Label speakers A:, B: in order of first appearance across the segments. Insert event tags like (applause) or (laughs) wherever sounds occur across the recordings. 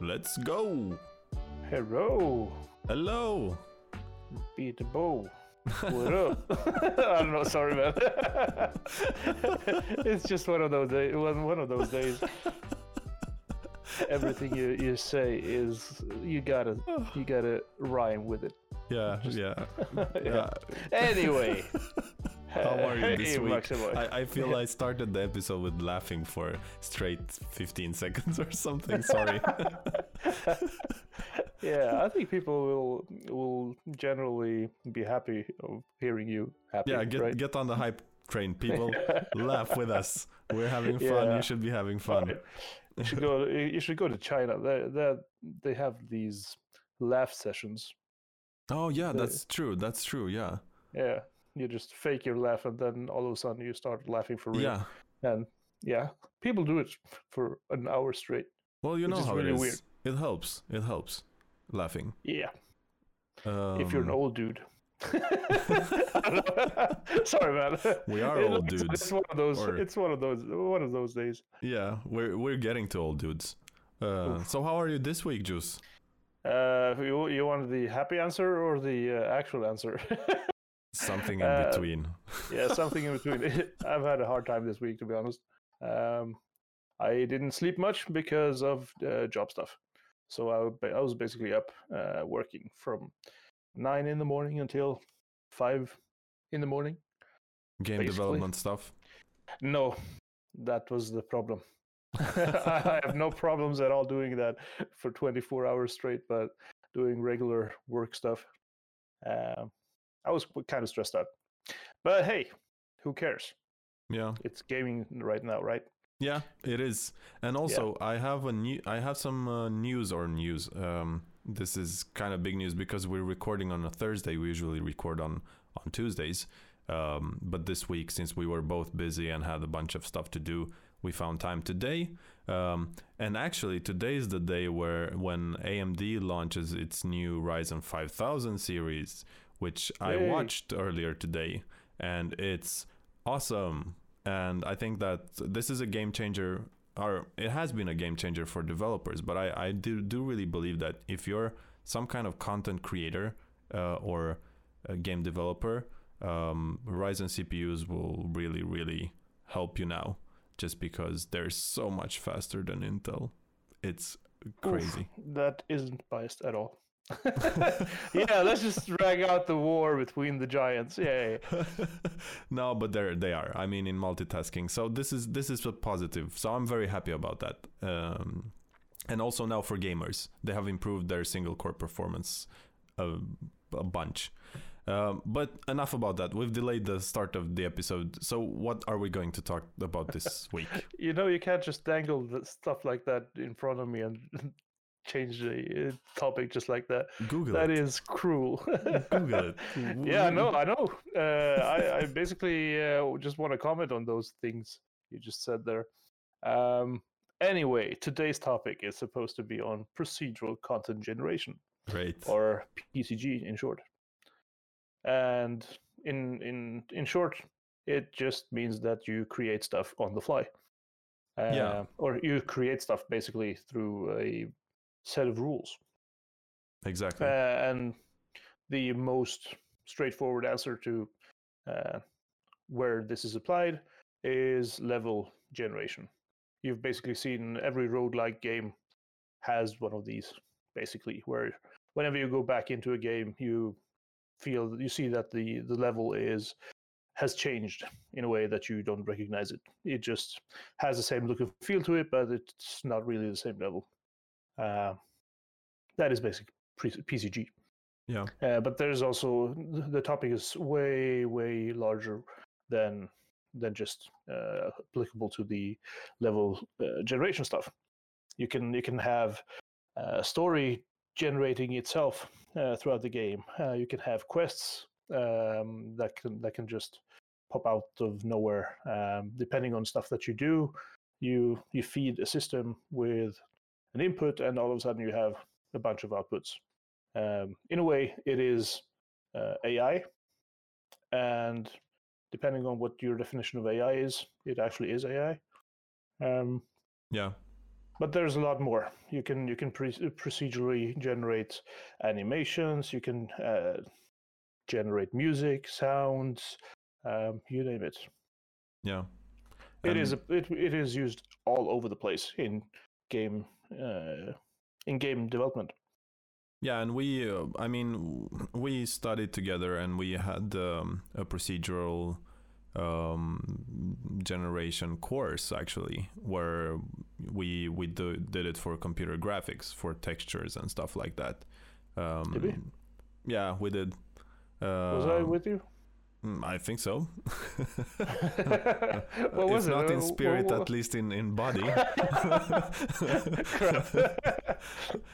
A: Let's go.
B: Hello,
A: Hello.
B: beat the bow. What up? I don't know. Sorry, man. (laughs) it's just one of those days. One one of those days. Everything you, you say is you gotta you gotta rhyme with it.
A: Yeah, (laughs) yeah.
B: yeah. Anyway, (laughs)
A: How are you this
B: hey,
A: week? I, I feel (laughs) I started the episode with laughing for straight 15 seconds or something. Sorry. (laughs)
B: yeah, I think people will will generally be happy of hearing you happy.
A: yeah, get
B: right?
A: get on the hype train, people. (laughs) Laugh with us. We're having fun.
B: Yeah.
A: You should be having fun.
B: You should go. You should go to China. They they they have these laugh sessions.
A: Oh yeah,
B: The-
A: that's true. That's true. Yeah.
B: Yeah, you just fake your laugh, and then all of a sudden you start laughing for real.
A: Yeah.
B: and yeah, people do it for an hour straight.
A: Well, you know how
B: really
A: it is.
B: weird.
A: It helps. It helps. Laughing.
B: Yeah,
A: Um,
B: if you're an old dude. (laughs) (laughs) Sorry, man.
A: We are
B: It-
A: old
B: it's,
A: dudes,
B: It's one of those.
A: or-
B: It's one of those. One of those days.
A: Yeah, we're we're getting to old dudes. Uh, so how are you this week, Juice?
B: Uh, you you want the happy answer or the uh, actual answer? (laughs)
A: Something in
B: Uh,
A: between.
B: yeah, (laughs) something in between. (laughs) I've had a hard time this week, to be honest. Um, I didn't sleep much because of uh, job stuff. So I, I was basically up uh, working from nine in the morning until five in the morning.
A: Game
B: basically.
A: development stuff.
B: No, that was the problem. (laughs) I have no problems at all doing that for 24 hours straight, but doing regular work stuff, um, I was kind of stressed out. But hey, who cares?
A: Yeah.
B: It's gaming right now, right?
A: Yeah, it is. And also, I have a new I have some uh, news or news. Um this is kind of big news because we're recording on a Thursday. We usually record on on Tuesdays. Um, but this week, since we were both busy and had a bunch of stuff to do, we found time today. Um, and actually, today is the day where when AMD launches its new Ryzen 5000 series, which I watched earlier today, and it's awesome. And I think that this is a game changer, or it has been a game changer for developers. But I, I do, do really believe that if you're some kind of content creator uh, or a game developer, um, Ryzen CPUs will really, really help you now just because they're so much faster than Intel. It's
B: Oof,
A: crazy.
B: that isn't biased at all. (laughs) yeah, let's just drag out the war between the giants. Yay. (laughs)
A: no, but they they are. I mean, in multitasking. So this is this is a positive. So I'm very happy about that. Um, and also now for gamers, they have improved their single core performance a, a bunch. Um, but enough about that. We've delayed the start of the episode. So what are we going to talk about this week? (laughs)
B: You know, you can't just dangle the stuff like that in front of me and change the uh, topic just like that.
A: Google
B: That
A: it.
B: is cruel. (laughs)
A: Google it.
B: yeah, no, I know. Uh, I, I basically uh, just want to comment on those things you just said there. Um, anyway, today's topic is supposed to be on procedural content generation,
A: Great.
B: or PCG in short. And in in in short, it just means that you create stuff on the fly. Uh,
A: Yeah.
B: Or you create stuff basically through a set of rules.
A: Exactly.
B: Uh, and the most straightforward answer to uh, where this is applied is level generation. You've basically seen every roguelike game has one of these, basically, where whenever you go back into a game, you feel you see that the the level is has changed in a way that you don't recognize it. It just has the same look and feel to it, but it's not really the same level. Uh, that is basic pre- PCG.
A: yeah.
B: Uh, but there's also the topic is way way larger than than just uh, applicable to the level uh, generation stuff. You can you can have uh, story generating itself uh, throughout the game. Uh, you can have quests um, that can that can just pop out of nowhere um, depending on stuff that you do. You you feed a system with an input, and all of a sudden you have a bunch of outputs. Um, in a way, it is uh, AI, and depending on what your definition of AI is, it actually is AI. Um,
A: Yeah.
B: but there's a lot more. You can you can pre- procedurally generate animations. You can uh, generate music, sounds, um, you name it.
A: Yeah,
B: it is a, it, it is used all over the place in game in game development.
A: Yeah, and we, uh, I mean, we studied together and we had um, a procedural um, generation course actually, where we we do, did it for computer graphics, for textures and stuff like that.
B: Um, did we?
A: Yeah, we did.
B: Uh, Was I with you?
A: Mm, I think so. (laughs) (laughs)
B: what was
A: if
B: it?
A: not in spirit, what, what, at least in, in body. (laughs)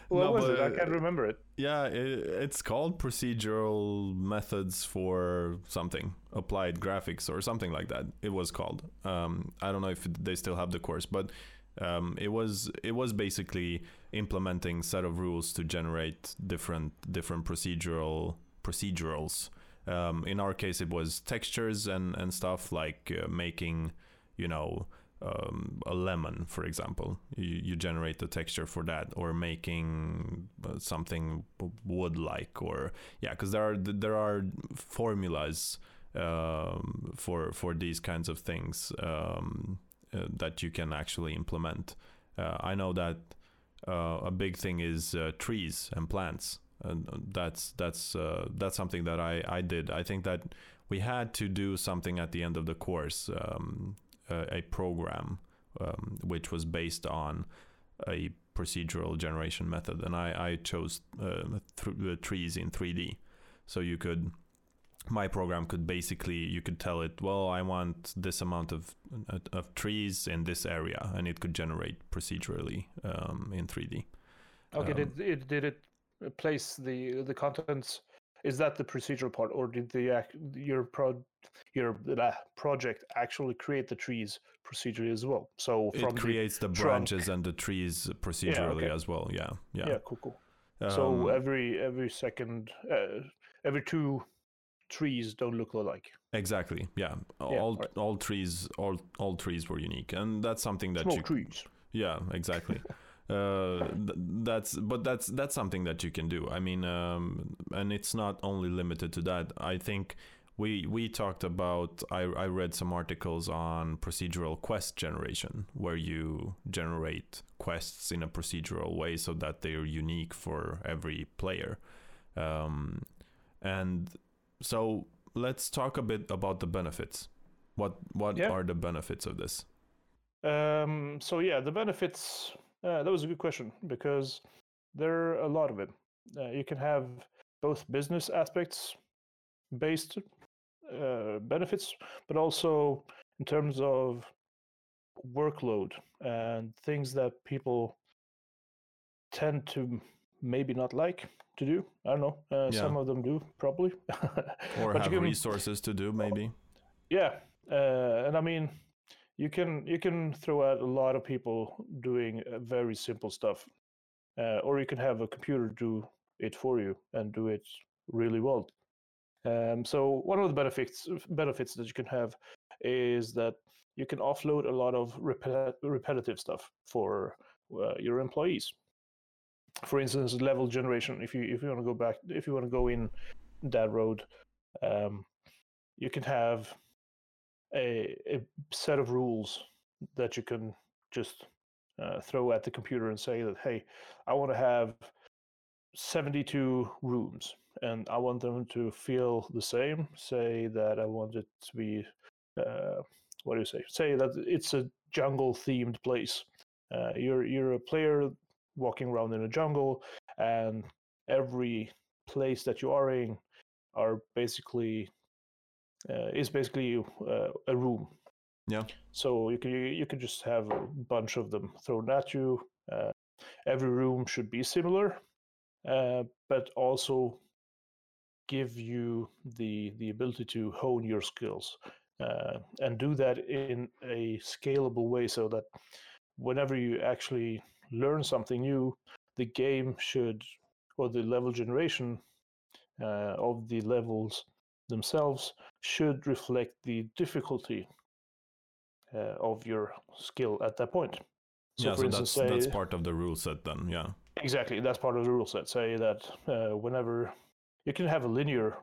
B: what no, was it? I can't remember it.
A: Yeah, it, it's called procedural methods for something, applied graphics or something like that. It was called. Um, I don't know if they still have the course, but um, it was it was basically implementing set of rules to generate different different procedural procedurals um, in our case, it was textures and, and stuff like uh, making, you know, um, a lemon, for example. You, you generate the texture for that, or making uh, something wood-like, or yeah, because there are there are formulas um, for for these kinds of things um, uh, that you can actually implement. Uh, I know that uh, a big thing is uh, trees and plants and that's that's uh, that's something that I I did. I think that we had to do something at the end of the course, um, a, a, program um, which was based on a procedural generation method, and I I chose uh, th- trees in 3D, so you could. My program could basically, you could tell it, well, I want this amount of of trees in this area, and it could generate procedurally um, in 3D.
B: Okay, um, did it did it place the the contents? Is that the procedural part or did the your pro your uh, project actually create the trees procedurally as well? So
A: from it creates the, the branches and the trees procedurally yeah, okay. as well. Yeah yeah.
B: Yeah cool cool. Um, so every every second uh, every two trees don't look alike.
A: Exactly yeah, yeah all right. all trees all all trees were unique and that's something that
B: Small
A: you
B: trees.
A: Yeah exactly (laughs) uh, th- that's but that's that's something that you can do. I mean, um, and it's not only limited to that. I think we we talked about. I I read some articles on procedural quest generation, where you generate quests in a procedural way so that they are unique for every player. Um, and so let's talk a bit about the benefits. What what yeah. are the benefits of this?
B: Um, so yeah, the benefits uh, that was a good question because there are a lot of it. Uh, you can have both business aspects based uh, benefits, but also in terms of workload and things that people tend to maybe not like to do. I don't know. Uh, yeah. Some of them do probably, (laughs)
A: or have can, resources to do maybe.
B: Yeah, uh, and I mean, you can you can throw out a lot of people doing uh, very simple stuff, uh, or you can have a computer do it for you and do it really well. Um, so one of the benefits benefits that you can have is that you can offload a lot of repet- repetitive stuff for uh, your employees. For instance, level generation. If you if you want to go back, if you want to go in that road, um, you can have a, a set of rules that you can just uh, throw at the computer and say that, hey, I want to have 72 rooms and I want them to feel the same. Say that I want it to be, uh, what do you say? Say that it's a jungle themed place. Uh, you're you're a player walking around in a jungle, and every place that you are in are basically is basically uh, a room.
A: Yeah.
B: So you can you can just have a bunch of them thrown at you. Uh, every room should be similar, uh, but also give you the the ability to hone your skills uh, and do that in a scalable way, so that whenever you actually learn something new, the game should or the level generation uh, of the levels themselves should reflect the difficulty uh, of your skill at that point.
A: So yeah, so instance, that's, say, that's part of the rule set then, yeah.
B: Exactly, that's part of the rule set. Say that uh, whenever you can have a linear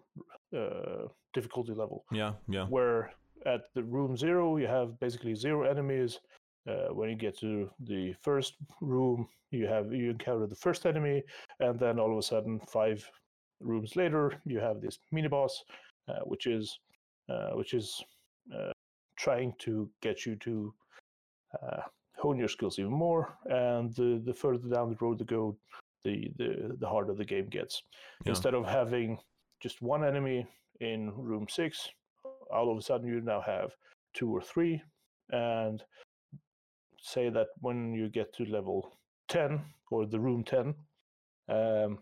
B: uh, difficulty level.
A: Yeah, yeah.
B: Where at the room zero you have basically zero enemies. Uh, when you get to the first room, you have you encounter the first enemy, and then all of a sudden, five rooms later, you have this mini boss, which is uh, which is uh, trying to get you to uh, hone your skills even more. And the, the further down the road you go, the, the, the harder the game gets. Yeah. Instead of having just one enemy in room six, all of a sudden you now have two or three. And say that when you get to level 10 or the room 10, um,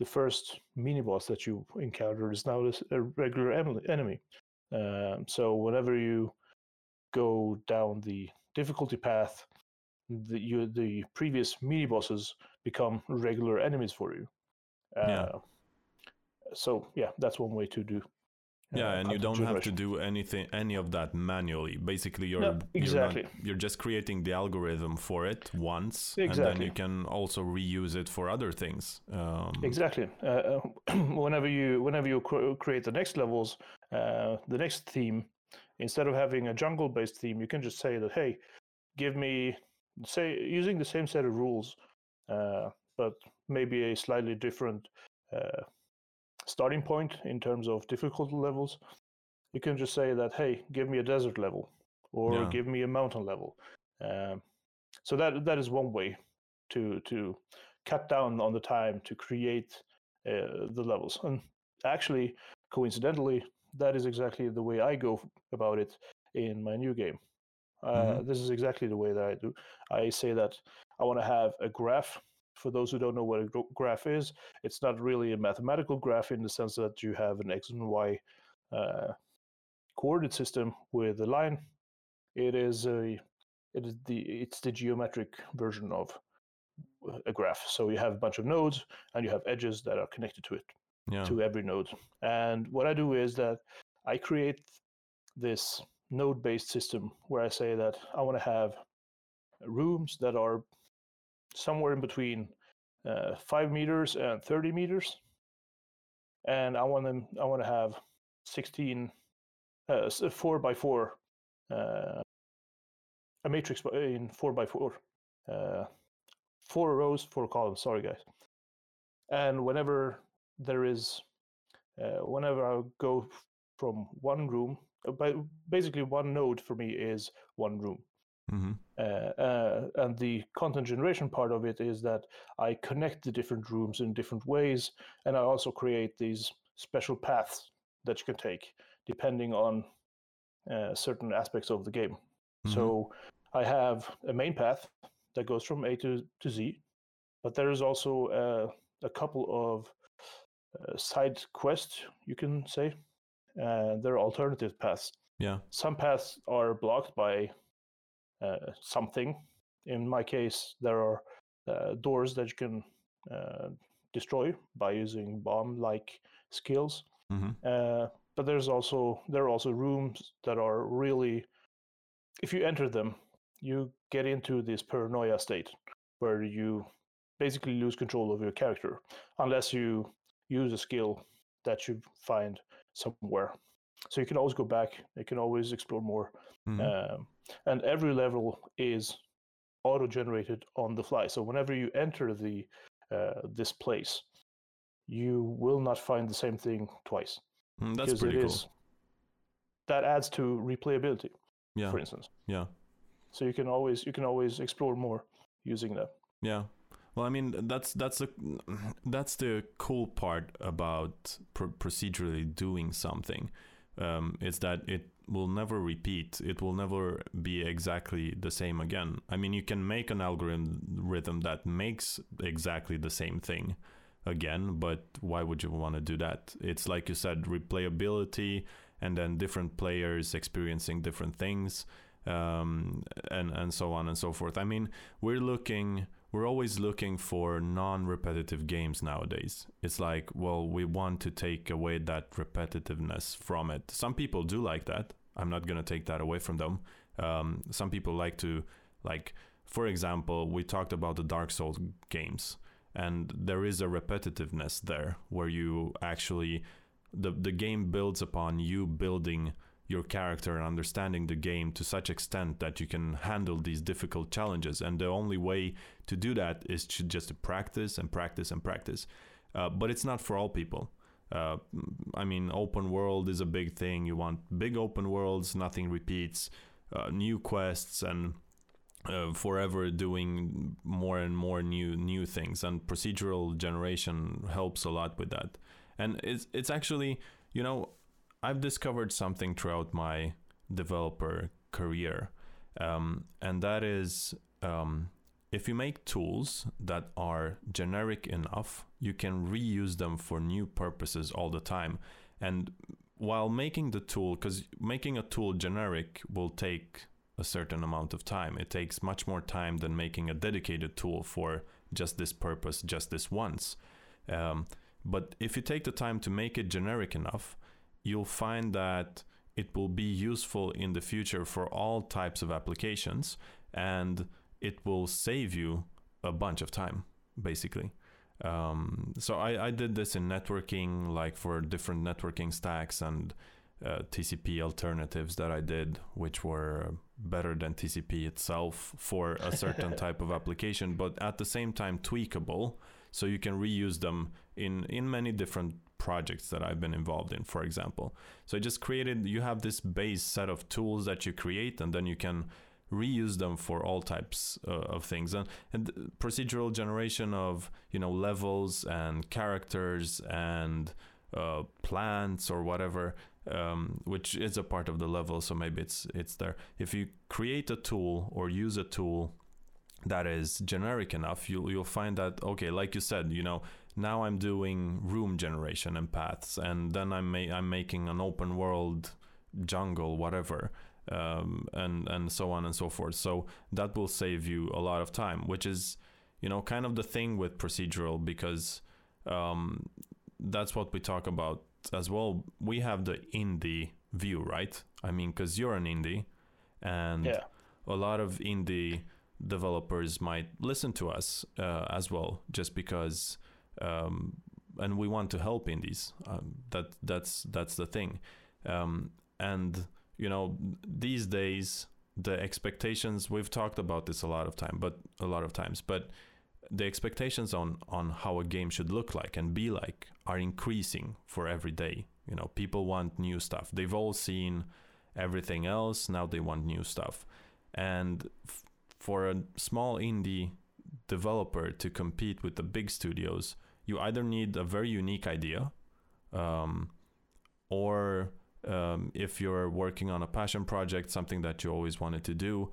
B: the first mini boss that you encounter is now a regular enemy. Um, so whenever you go down the difficulty path, the you, the previous mini bosses become regular enemies for you. Uh, yeah. So yeah, that's one way to do.
A: Uh, yeah, and you don't generation. have to do anything, any of that manually. Basically, you're no,
B: exactly
A: you're, not, you're, just creating the algorithm for it once, exactly. and then you can also reuse it for other things.
B: Um, exactly. Uh, (clears throat) whenever you whenever you cr- create the next levels, uh, the next theme, instead of having a jungle-based theme, you can just say that, hey, give me say using the same set of rules, uh, but maybe a slightly different uh, starting point in terms of difficulty levels. You can just say that, hey, give me a desert level, or yeah. give me a mountain level. Um, so that that is one way to to cut down on the time to create uh, the levels. And actually, coincidentally, that is exactly the way I go about it in my new game. Uh, mm-hmm. This is exactly the way that I do. I say that I want to have a graph. For those who don't know what a graph is, it's not really a mathematical graph in the sense that you have an x and y uh, coordinate system with a line. It is a it is the it's the geometric version of a graph. So you have a bunch of nodes and you have edges that are connected to it yeah. to every node. And what I do is that I create this node based system where I say that I want to have rooms that are somewhere in between uh, five meters and 30 meters. And I want them, I want to have 16, uh, four by four, uh, a matrix in four by four, uh, four rows, four columns. Sorry, guys. And whenever there is, uh, whenever I go from one room uh, basically one node for me is one room. Mm-hmm. Uh, uh, and the content generation part of it is that I connect the different rooms in different ways, and I also create these special paths that you can take depending on uh, certain aspects of the game. Mm-hmm. So I have a main path that goes from A to, to Z, but there is also uh, a couple of uh, side quests, you can say, uh, there are alternative paths.
A: Yeah.
B: Some paths are blocked by something. In my case, there are uh, doors that you can uh, destroy by using bomb-like skills. Mm-hmm. Uh, but there's also there are also rooms that are really, if you enter them, you get into this paranoia state where you basically lose control of your character unless you use a skill that you find somewhere. So you can always go back. You can always explore more. Mm-hmm. Um, and every level is auto generated on the fly. So whenever you enter the uh, this place, you will not find the same thing twice.
A: Mm, that's pretty cool. Is,
B: that adds to replayability.
A: Yeah.
B: For instance.
A: Yeah.
B: So you can always you can always explore more using that.
A: Yeah. Well, I mean, that's that's the that's the cool part about pro- procedurally doing something. Um, is that it will never repeat. It will never be exactly the same again. I mean, you can make an algorithm rhythm that makes exactly the same thing again, but why would you want to do that? It's like you said, replayability, and then different players experiencing different things, um, and and so on and so forth. I mean, we're looking we're always looking for non-repetitive games nowadays. It's like, well, we want to take away that repetitiveness from it. Some people do like that. I'm not gonna take that away from them. Um, some people like to like for example, we talked about the Dark Souls games, and there is a repetitiveness there where you actually the the game builds upon you building your character and understanding the game to such extent that you can handle these difficult challenges. And the only way to do that is to just practice and practice and practice. Uh, but it's not for all people. Uh, i mean open world is a big thing. You want big open worlds nothing repeats uh, new quests and uh, forever doing more and more new new things. And procedural generation helps a lot with that. And it's it's actually you know I've discovered something throughout my developer career, um, and that is um, if you make tools that are generic enough, you can reuse them for new purposes all the time. And while making the tool, because making a tool generic will take a certain amount of time, it takes much more time than making a dedicated tool for just this purpose, just this once. Um, but if you take the time to make it generic enough, you'll find that it will be useful in the future for all types of applications and it will save you a bunch of time basically. Um, so I, I did this in networking like for different networking stacks and uh, tcp alternatives that i did which were better than tcp itself for a certain (laughs) type of application but at the same time tweakable so you can reuse them in in many different projects that I've been involved in, for example. So I just created, you have this base set of tools that you create, and then you can reuse them for all types uh, of things and, and procedural generation of you know levels and characters and uh, plants or whatever um, which is a part of the level so maybe it's it's there if you create a tool or use a tool that is generic enough you'll you'll find that okay like you said you know now I'm doing room generation and paths, and then I'm ma- I'm making an open world jungle, whatever, um, and and so on and so forth. So that will save you a lot of time, which is, you know, kind of the thing with procedural because um, that's what we talk about as well. We have the indie view, right? I mean, because you're an indie, and yeah. a lot of indie developers might listen to us uh, as well, just because um, and we want to help indies. Um, that that's that's the thing, um, and you know these days the expectations we've talked about this a lot of time, but a lot of times, but the expectations on on how a game should look like and be like are increasing for every day. You know, people want new stuff. They've all seen everything else. Now they want new stuff, and f- for a small indie developer to compete with the big studios, you either need a very unique idea, um, or um, if you're working on a passion project, something that you always wanted to do.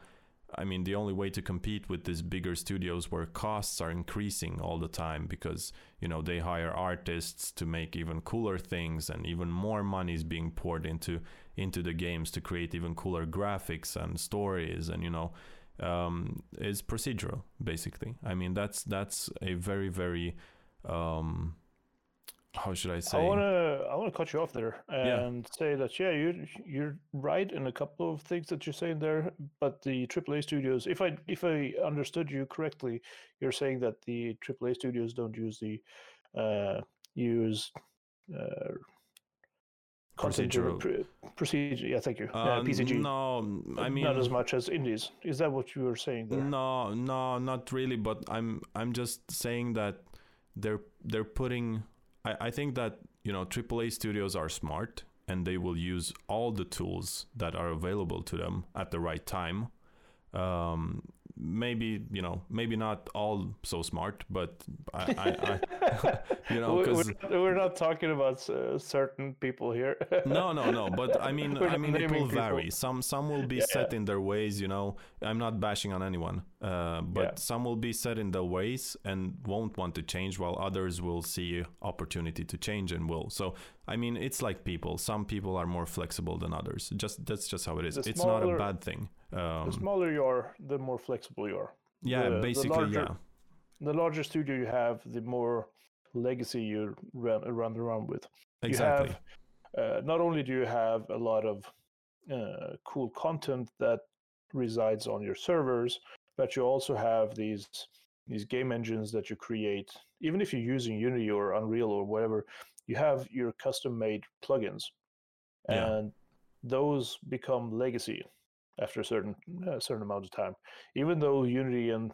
A: I mean, the only way to compete with these bigger studios where costs are increasing all the time because, you know, they hire artists to make even cooler things and even more money is being poured into into the games to create even cooler graphics and stories and, you know, um, is procedural basically. I mean, that's that's a very very um, how should I say?
B: I want to I want to cut you off there and yeah. say that yeah, you you're right in a couple of things that you're saying there, but the AAA studios, if I if I understood you correctly, you're saying that the AAA studios don't use the uh, use uh,
A: procedural
B: pr- procedure. Yeah, thank you.
A: Uh, uh, PCG. No, I mean
B: not as much as indies. Is that what you were saying there?
A: No, no, not really. But I'm I'm just saying that they're they're putting I, I think that you know AAA studios are smart and they will use all the tools that are available to them at the right time. Um, maybe you know maybe not all so smart but i, I, I (laughs) you know
B: because we're, we're, not talking about uh, certain people here. (laughs)
A: No no no but i mean i mean it will people. vary. Some some will be yeah, set yeah. in their ways you know. I'm not bashing on anyone uh, but yeah. some will be set in their ways and won't want to change while others will see opportunity to change and will. So i mean it's like people. Some people are more flexible than others. Just that's just how it is. The it's smaller, not a bad thing
B: um, the smaller you are, the more flexible you are.
A: Yeah,
B: the,
A: basically, the larger,
B: yeah. The larger studio you have, the more legacy you run, run around with.
A: Exactly.
B: You have, uh, not only do you have a lot of uh, cool content that resides on your servers, but you also have these these game engines that you create. Even if you're using Unity or Unreal or whatever, you have your custom made plugins,
A: Yeah.
B: and those become legacy after a certain a certain amount of time. Even though Unity and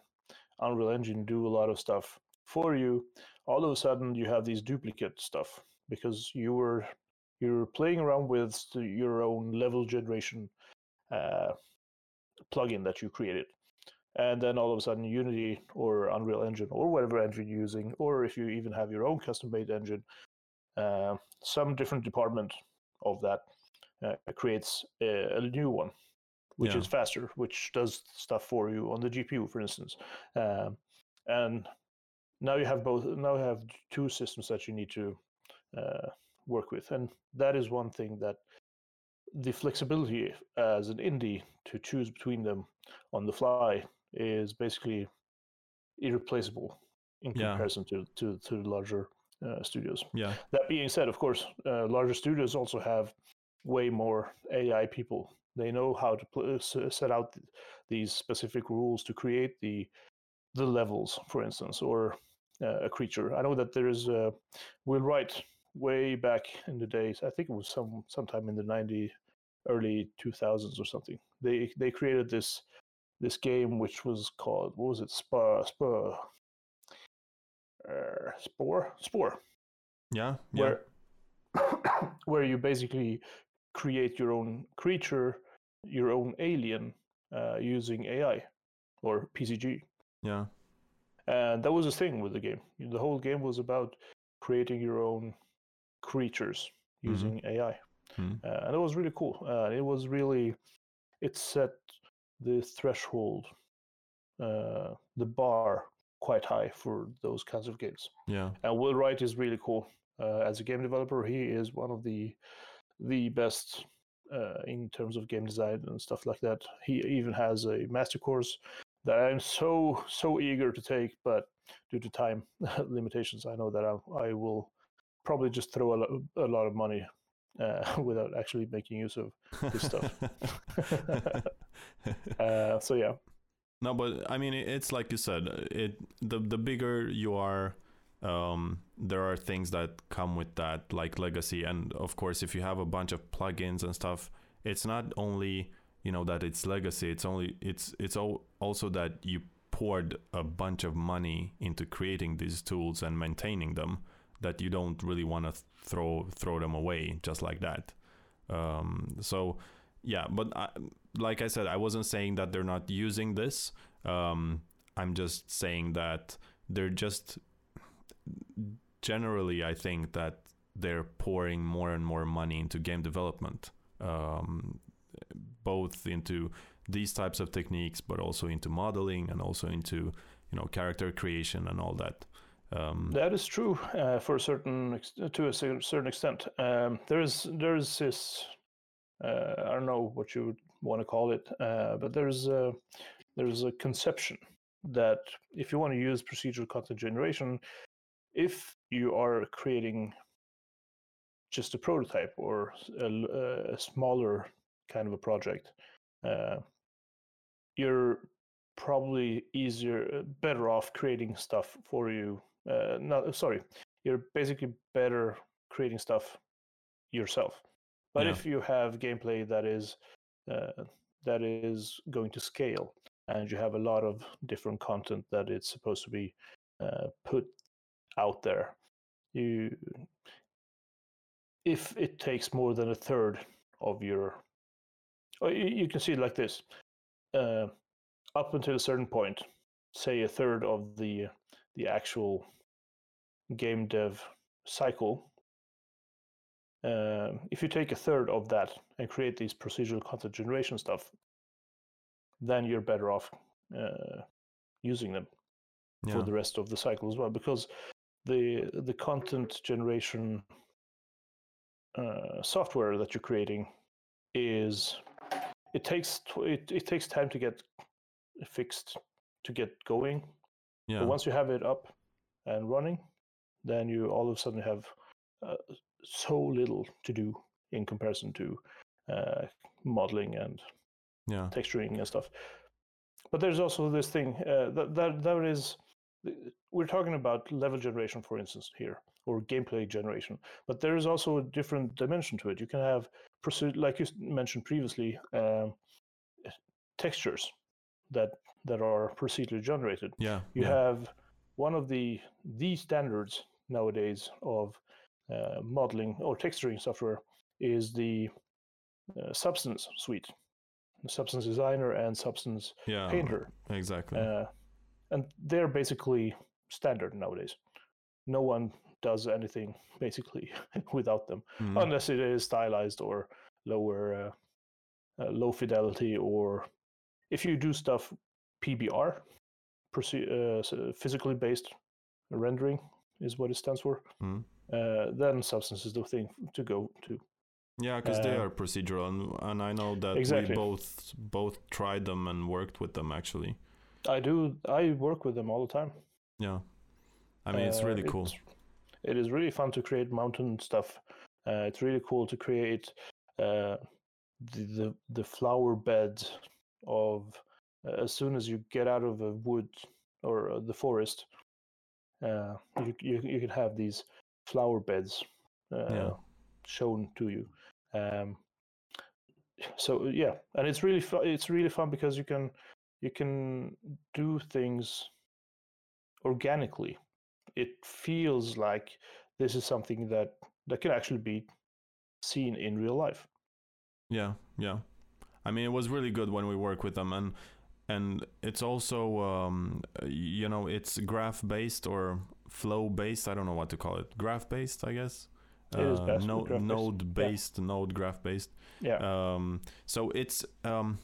B: Unreal Engine do a lot of stuff for you, all of a sudden you have these duplicate stuff because you were you're playing around with your own level generation uh, plugin that you created. And then all of a sudden, Unity or Unreal Engine or whatever engine you're using, or if you even have your own custom made engine, uh, some different department of that uh, creates a, a new one, which
A: Yeah.
B: is faster, which does stuff for you on the GPU, for instance. Um, and now you have both. Now you have two systems that you need to uh, work with, and that is one thing that the flexibility as an indie to choose between them on the fly is basically irreplaceable in
A: Yeah.
B: comparison to to, to the larger uh, studios.
A: Yeah.
B: That being said, of course, uh, larger studios also have way more AI people. They know how to pl- set out th- these specific rules to create the the levels, for instance, or uh, a creature. I know that there is uh, Will Wright way back in the days. I think it was some sometime in the ninety early two thousands or something. They they created this this game which was called what was it? Spa Spa uh, Spore Spore
A: Yeah. Yeah.
B: where (coughs) where you basically create your own creature, your own alien uh, using AI or PCG.
A: Yeah.
B: And that was the thing with the game. The whole game was about creating your own creatures
A: Mhm.
B: using AI.
A: Mhm.
B: Uh, and it was really cool. Uh, it was really, it set the threshold, uh, the bar quite high for those kinds of games.
A: Yeah.
B: And Will Wright is really cool. Uh, as a game developer, he is one of the the best uh, in terms of game design and stuff like that. He even has a master course that I'm so so eager to take, but due to time (laughs) limitations, I know that I, I will probably just throw a, lo- a lot of money uh, (laughs) without actually making use of this stuff. (laughs) uh, so yeah,
A: No, but I mean, it's like you said. It the the bigger you are, um, there are things that come with that, like legacy, and of course, if you have a bunch of plugins and stuff, it's not only you know that it's legacy. It's only it's it's al- also that you poured a bunch of money into creating these tools and maintaining them that you don't really want to throw throw them away just like that. Um, so yeah, but I, like I said, I wasn't saying that they're not using this. Um, I'm just saying that they're just generally, I think that they're pouring more and more money into game development, um, both into these types of techniques, but also into modeling and also into you know character creation and all that. Um,
B: That is true uh, for a certain to a certain extent. Um, there is there is this uh, I don't know what you would want to call it, uh, but there's a, there's a conception that if you want to use procedural content generation, if you are creating just a prototype or a smaller kind of a project, uh, you're probably easier, better off creating stuff for you uh, no, sorry, you're basically better creating stuff yourself. But
A: Yeah.
B: if you have gameplay that is uh, that is going to scale, and you have a lot of different content that it's supposed to be uh, put out there, you if it takes more than a third of your, or you, you can see it like this, uh, up until a certain point, say a third of the the actual game dev cycle. Um, if you take a third of that and create these procedural content generation stuff, then you're better off uh, using them
A: yeah,
B: for the rest of the cycle as well, because the the content generation uh, software that you're creating is it takes it, it takes time to get fixed to get going.
A: Yeah,
B: but once you have it up and running, then you all of a sudden have uh, so little to do in comparison to uh, modeling and
A: yeah,
B: texturing and stuff. but there's also this thing uh, that that that is we're talking about level generation, for instance, here or gameplay generation, but there is also a different dimension to it. You can have like you mentioned previously, um, textures that that are procedurally generated.
A: Yeah,
B: you
A: yeah.
B: have one of the the standards nowadays of uh, modeling or texturing software is the uh, Substance suite, Substance Designer and Substance
A: yeah,
B: Painter.
A: Exactly.
B: Uh, and they're basically standard nowadays. No one does anything basically (laughs) without them,
A: Mm.
B: unless it is stylized or lower, uh, uh, low fidelity, or if you do stuff PBR, uh, physically based rendering is what it stands for.
A: Mm.
B: Uh, then Substance is the thing to go to.
A: Yeah, because they
B: Uh,
A: are procedural, and, and I know that
B: Exactly.
A: we both both tried them and worked with them actually.
B: I do. I work with them all the time.
A: Yeah, I mean it's
B: Uh,
A: really cool.
B: It is really fun to create mountain stuff. Uh, it's really cool to create uh, the, the the flower bed of uh, as soon as you get out of a wood or uh, the forest, uh, you, you you can have these flower beds uh,
A: Yeah.
B: shown to you. Um, so yeah, and it's really fu- it's really fun because you can you can do things organically. It feels like this is something that that can actually be seen in real life.
A: Yeah, yeah. I mean, it was really good when we work with them, and and it's also um, uh, you know it's graph based or flow based. I don't know what to call it. Graph based, I guess.
B: It is best with
A: node node
B: yeah.
A: based, node graph based.
B: Yeah.
A: Um, so it's um,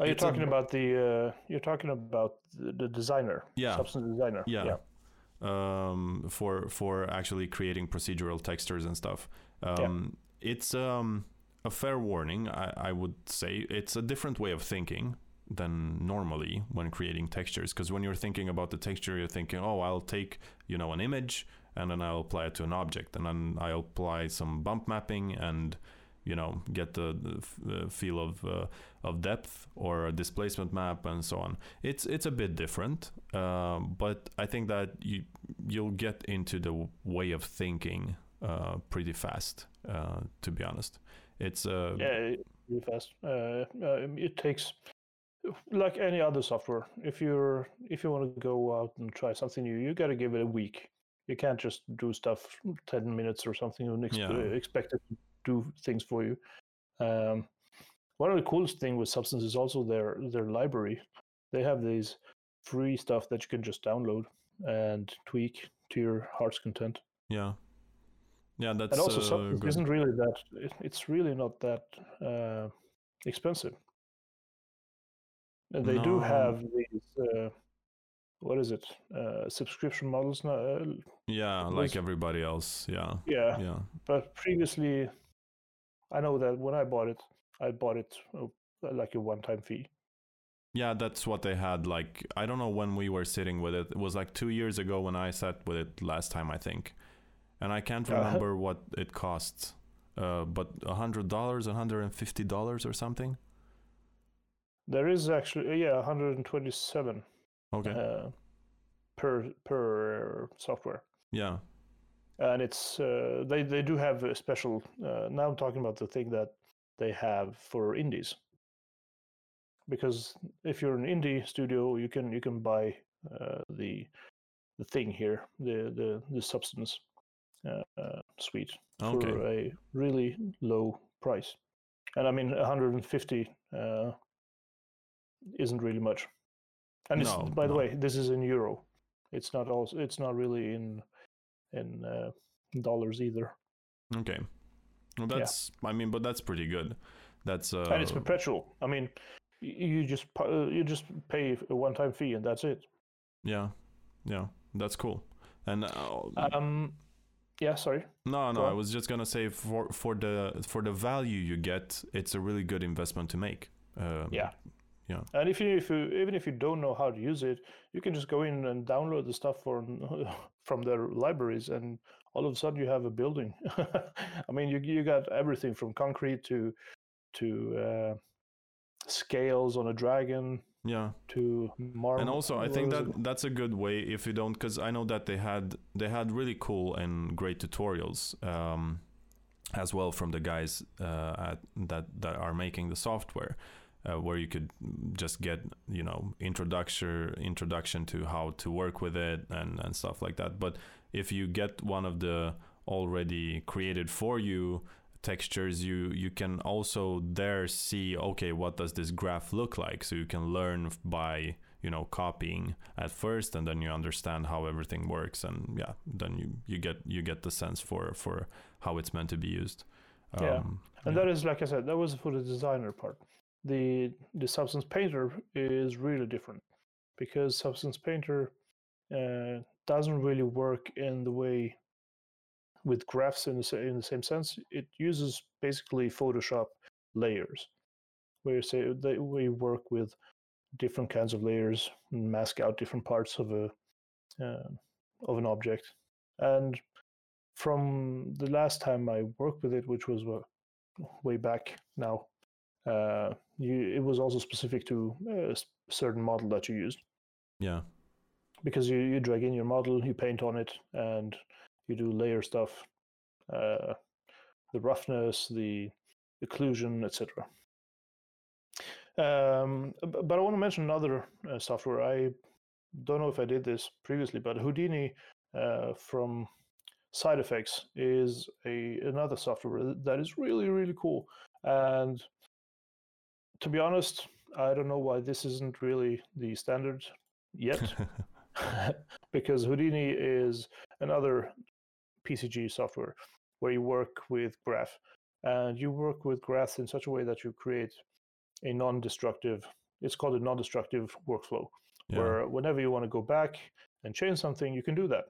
B: Are you
A: it's a-
B: talking about the? Uh, you're talking about the, designer.
A: Yeah.
B: Substance designer.
A: yeah. Um, for for actually creating procedural textures and stuff. Um, It's um, a fair warning. I, I would say it's a different way of thinking than normally when creating textures. Because when you're thinking about the texture, you're thinking, oh, I'll take you know an image and then I'll apply it to an object, and then I'll apply some bump mapping and you know get the, the, feel of uh, of depth or a displacement map and so on. It's it's a bit different, um, but I think that you you'll get into the way of thinking uh, pretty fast. Uh, to be honest, it's uh,
B: Yeah, really fast. Uh, uh, it takes like any other software. If you're if you want to go out and try something new, you got to give it a week. You can't just do stuff ten minutes or something and ex-
A: Yeah.
B: uh, expect it to do things for you. Um, one of the coolest thing with Substance is also their their library. They have these free stuff that you can just download and tweak to your heart's content.
A: yeah, yeah. That's
B: and also,
A: uh,
B: Substance
A: good.
B: isn't really that. it- It's really not that uh, expensive. And they do have these. Uh, what is it? Uh, subscription models now. Uh,
A: yeah, like everybody else. Yeah,
B: yeah,
A: yeah.
B: but previously, I know that when I bought it, I bought it uh, like a one-time fee.
A: Yeah, that's what they had. Like, I don't know when we were sitting with it. It was like two years ago when I sat with it last time, I think. And I can't
B: Uh-huh.
A: remember what it costs. Uh, but a hundred dollars, a hundred and fifty dollars, or something.
B: There is actually yeah, 127
A: Okay.
B: uh, per per software.
A: yeah.
B: And it's uh, they they do have a special. Uh, now I'm talking about the thing that they have for indies, because if you're an indie studio, you can you can buy uh, the the thing here, the the the substance uh, suite for a really low price, and I mean 150 uh, isn't really much. And it's,
A: No,
B: by the way, this is in euro. It's not also it's not really in in uh, dollars either,
A: Okay. Well,
B: Yeah.
A: that's. I mean, but that's pretty good. That's. Uh,
B: and it's perpetual. I mean, you just uh, you just pay a one-time fee and that's it.
A: yeah. Yeah. That's cool. And uh,
B: Um, yeah, sorry.
A: no, no,
B: go
A: I
B: on.
A: was just gonna say for for the for the value you get, it's a really good investment to make. Um,
B: Yeah.
A: Yeah.
B: And if you if you even if you don't know how to use it, you can just go in and download the stuff from (laughs) from their libraries, and all of a sudden you have a building. (laughs) I mean, you you got everything from concrete to to uh, scales on a dragon
A: yeah
B: to Marm.
A: and also i think that
B: it?
A: that's a good way if you don't because i know that they had they had really cool and great tutorials um, as well from the guys uh, at, that that are making the software uh, where you could just get you know introduction introduction to how to work with it and and stuff like that but if you get one of the already created for you textures you you can also there see okay what does this graph look like so you can learn by you know copying at first and then you understand how everything works and yeah then you you get you get the sense for for how it's meant to be used
B: Yeah.
A: Um,
B: And
A: yeah.
B: that is, like I said, that was for the designer part. The the Substance Painter is really different because Substance Painter uh, doesn't really work in the way with graphs in the, in the same sense. It uses basically Photoshop layers, where you say they, we work with different kinds of layers and mask out different parts of a uh, of an object. And from the last time I worked with it, which was way back now, uh, you, it was also specific to a s- certain model that you used
A: yeah
B: because you, you drag in your model, you paint on it, and you do layer stuff, uh, the roughness, the occlusion, etc. Um, but I want to mention another uh, software. I don't know if I did this previously, but Houdini uh, from Side Effects is a another software that is really really cool. And to be honest, I don't know why this isn't really the standard yet. (laughs) (laughs) Because Houdini is another PCG software where you work with graph and you work with graphs in such a way that you create a non-destructive it's called a non-destructive workflow
A: yeah.
B: where whenever you want to go back and change something you can do that.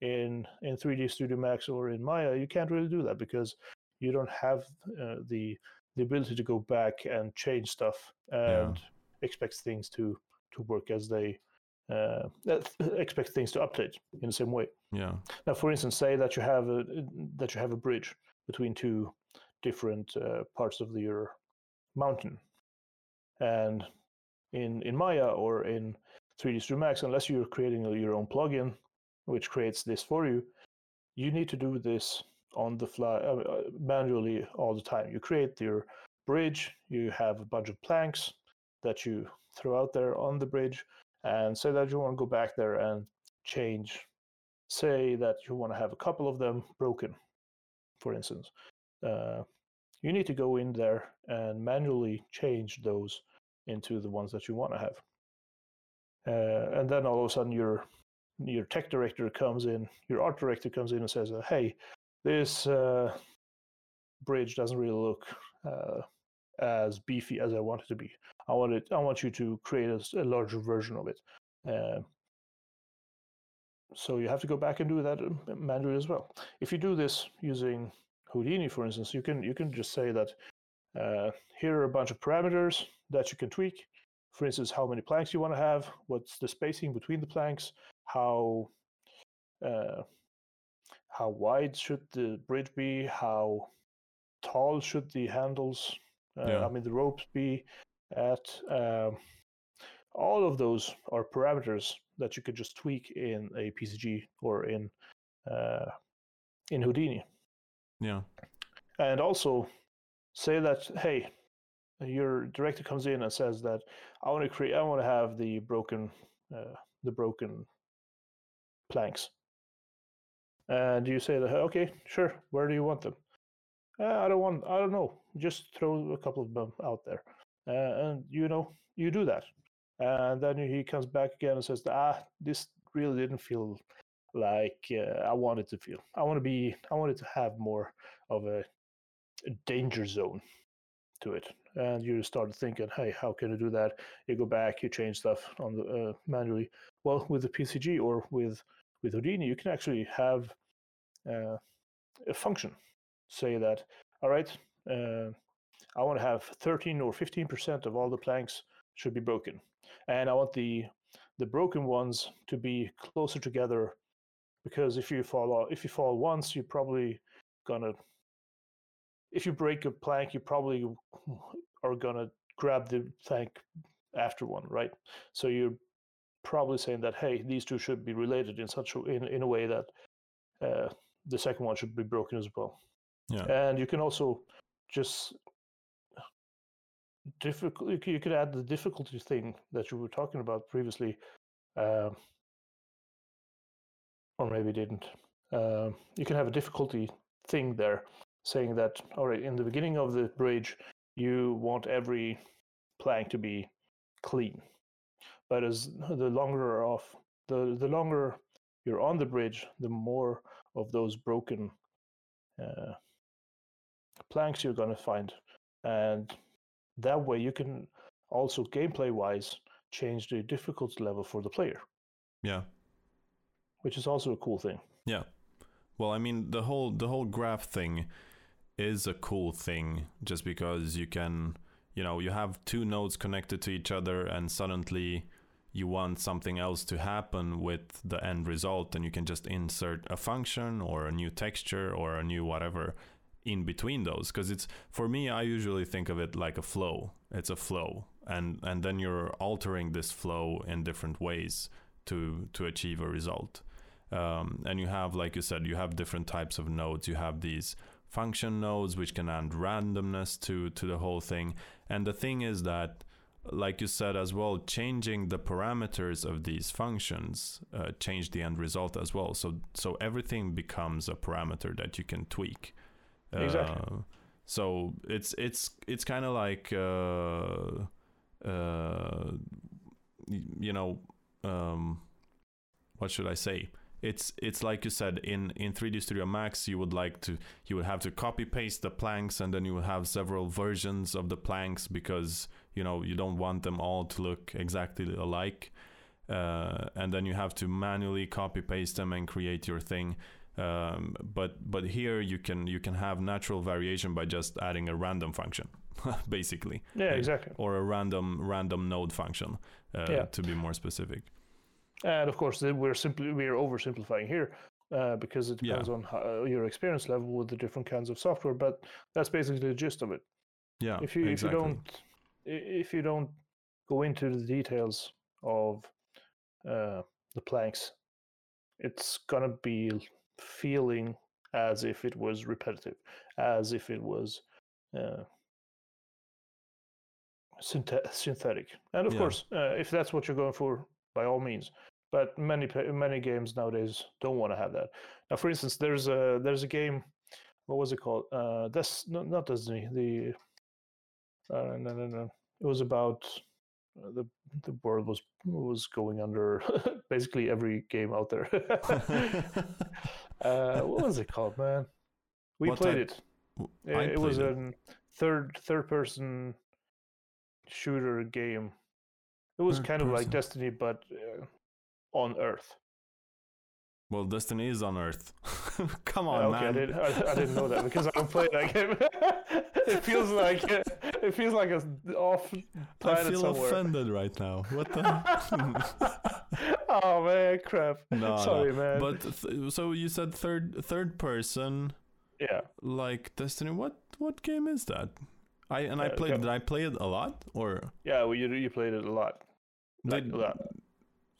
B: In in 3d studio max or in maya you can't really do that because you don't have uh, the the ability to go back and change stuff and expect things to to work as they uh, expect things to update in the same way.
A: Yeah.
B: Now, for instance, say that you have a that you have a bridge between two different uh, parts of the, your mountain, and in in Maya or in 3D Studio Max, unless you're creating your own plugin, which creates this for you, you need to do this on the fly uh, uh, manually all the time. You create your bridge, you have a bunch of planks that you throw out there on the bridge, and say that you want to go back there and change say that you want to have a couple of them broken, for instance, uh, you need to go in there and manually change those into the ones that you want to have. Uh, and then all of a sudden, your your tech director comes in, your art director comes in and says, "Hey, this uh, bridge doesn't really look uh, as beefy as I want it to be. I want it. I want you to create a larger version of it." Uh, so you have to go back and do that um, manually as well. If you do this using Houdini, for instance, you can you can just say that uh, here are a bunch of parameters that you can tweak. For instance, how many planks you want to have, what's the spacing between the planks, how uh, how wide should the bridge be, how tall should the handles, uh,
A: Yeah.
B: I mean the ropes be at. Um, all of those are parameters that you could just tweak in a PCG or in uh, in Houdini.
A: yeah
B: And also say that hey, your director comes in and says that I want to create, I want to have the broken, uh, the broken planks. And you say okay, sure. Where do you want them? Uh, I don't want. I don't know. Just throw a couple of them out there, uh, and you know you do that. And then he comes back again and says, "Ah, this really didn't feel like uh, I wanted to feel. I want to be. I wanted to have more of a, a danger zone to it." And you start thinking, "Hey, how can I do that?" You go back, you change stuff on the uh, manually. Well, with the PCG or with with Houdini, you can actually have uh, a function. Say that, all right, uh, I want to have 13 or 15% of all the planks should be broken, and I want the the broken ones to be closer together because if you fall off, if you fall once, you're probably gonna. If you break a plank, you probably are gonna grab the plank after one, right? So you're probably saying that hey, these two should be related in such a, in in a way that uh, the second one should be broken as well.
A: Yeah.
B: And you can also just difficult. You could add the difficulty thing that you were talking about previously, uh, or maybe didn't. Uh, you can have a difficulty thing there, saying that all right, in the beginning of the bridge, you want every plank to be clean, but as (laughs) the longer off, the the longer you're on the bridge, the more of those broken uh, planks you're going to find, and that way you can also gameplay wise change the difficulty level for the player.
A: Yeah.
B: Which is also a cool thing.
A: Yeah. Well, I mean the whole the whole graph thing is a cool thing just because you can, you know, you have two nodes connected to each other and suddenly you want something else to happen with the end result and you can just insert a function or a new texture or a new whatever in between those. Because it's for me i usually think of it like a flow. It's a flow. And and then you're altering this flow in different ways to to achieve a result. Um, and you have like you said you have different types of nodes. You have these function nodes which can add randomness to to the whole thing. And the thing is that like you said as well changing the parameters of these functions uh, change the end result as well so so everything becomes a parameter that you can tweak
B: Exactly.
A: uh, so it's it's it's kind of like uh, uh, you know um, what should I say? It's it's like you said in in 3D Studio Max you would like to you would have to copy paste the planks and then you would have several versions of the planks because you know you don't want them all to look exactly alike. Uh, and then you have to manually copy paste them and create your thing. Um, but but here you can you can have natural variation by just adding a random function, (laughs) basically,
B: Yeah, exactly.
A: or a random random node function uh,
B: Yeah.
A: to be more specific.
B: And of course, we're simply we're oversimplifying here uh, because it
A: Yeah.
B: depends on how, your experience level with the different kinds of software. But that's basically the gist of it.
A: Yeah,
B: if you
A: exactly.
B: if you don't if you don't go into the details of uh, the planks, it's gonna be feeling as if it was repetitive, as if it was uh, synthe- synthetic. And of
A: Yeah.
B: course, uh, if that's what you're going for, by all means. But many many games nowadays don't want to have that. Now, for instance, there's a there's a game. What was it called? Uh, that's not, not Destiny. The uh, no no no. It was about uh, the the world was was going under (laughs) basically every game out there. (laughs) uh, what was it called, man? We
A: What
B: played
A: type-
B: it.
A: I
B: it was
A: played it.
B: a third third person shooter game. It was
A: Third
B: kind of like. Destiny, but uh, on Earth.
A: Well, Destiny is on Earth. (laughs) Come on,
B: okay, I,
A: man.
B: did, I, I didn't know that because I don't play that game. it feels like it feels like a off
A: I feel
B: somewhere.
A: offended right now. What the? (laughs)
B: oh man, crap.
A: no,
B: Sorry,
A: no.
B: man.
A: But th- so you said third third person
B: yeah,
A: like Destiny. What what game is that? I and I
B: Uh,
A: played.
B: go-
A: Did I play it a lot or
B: yeah. Well, you you played it a lot. Like
A: did?
B: a lot.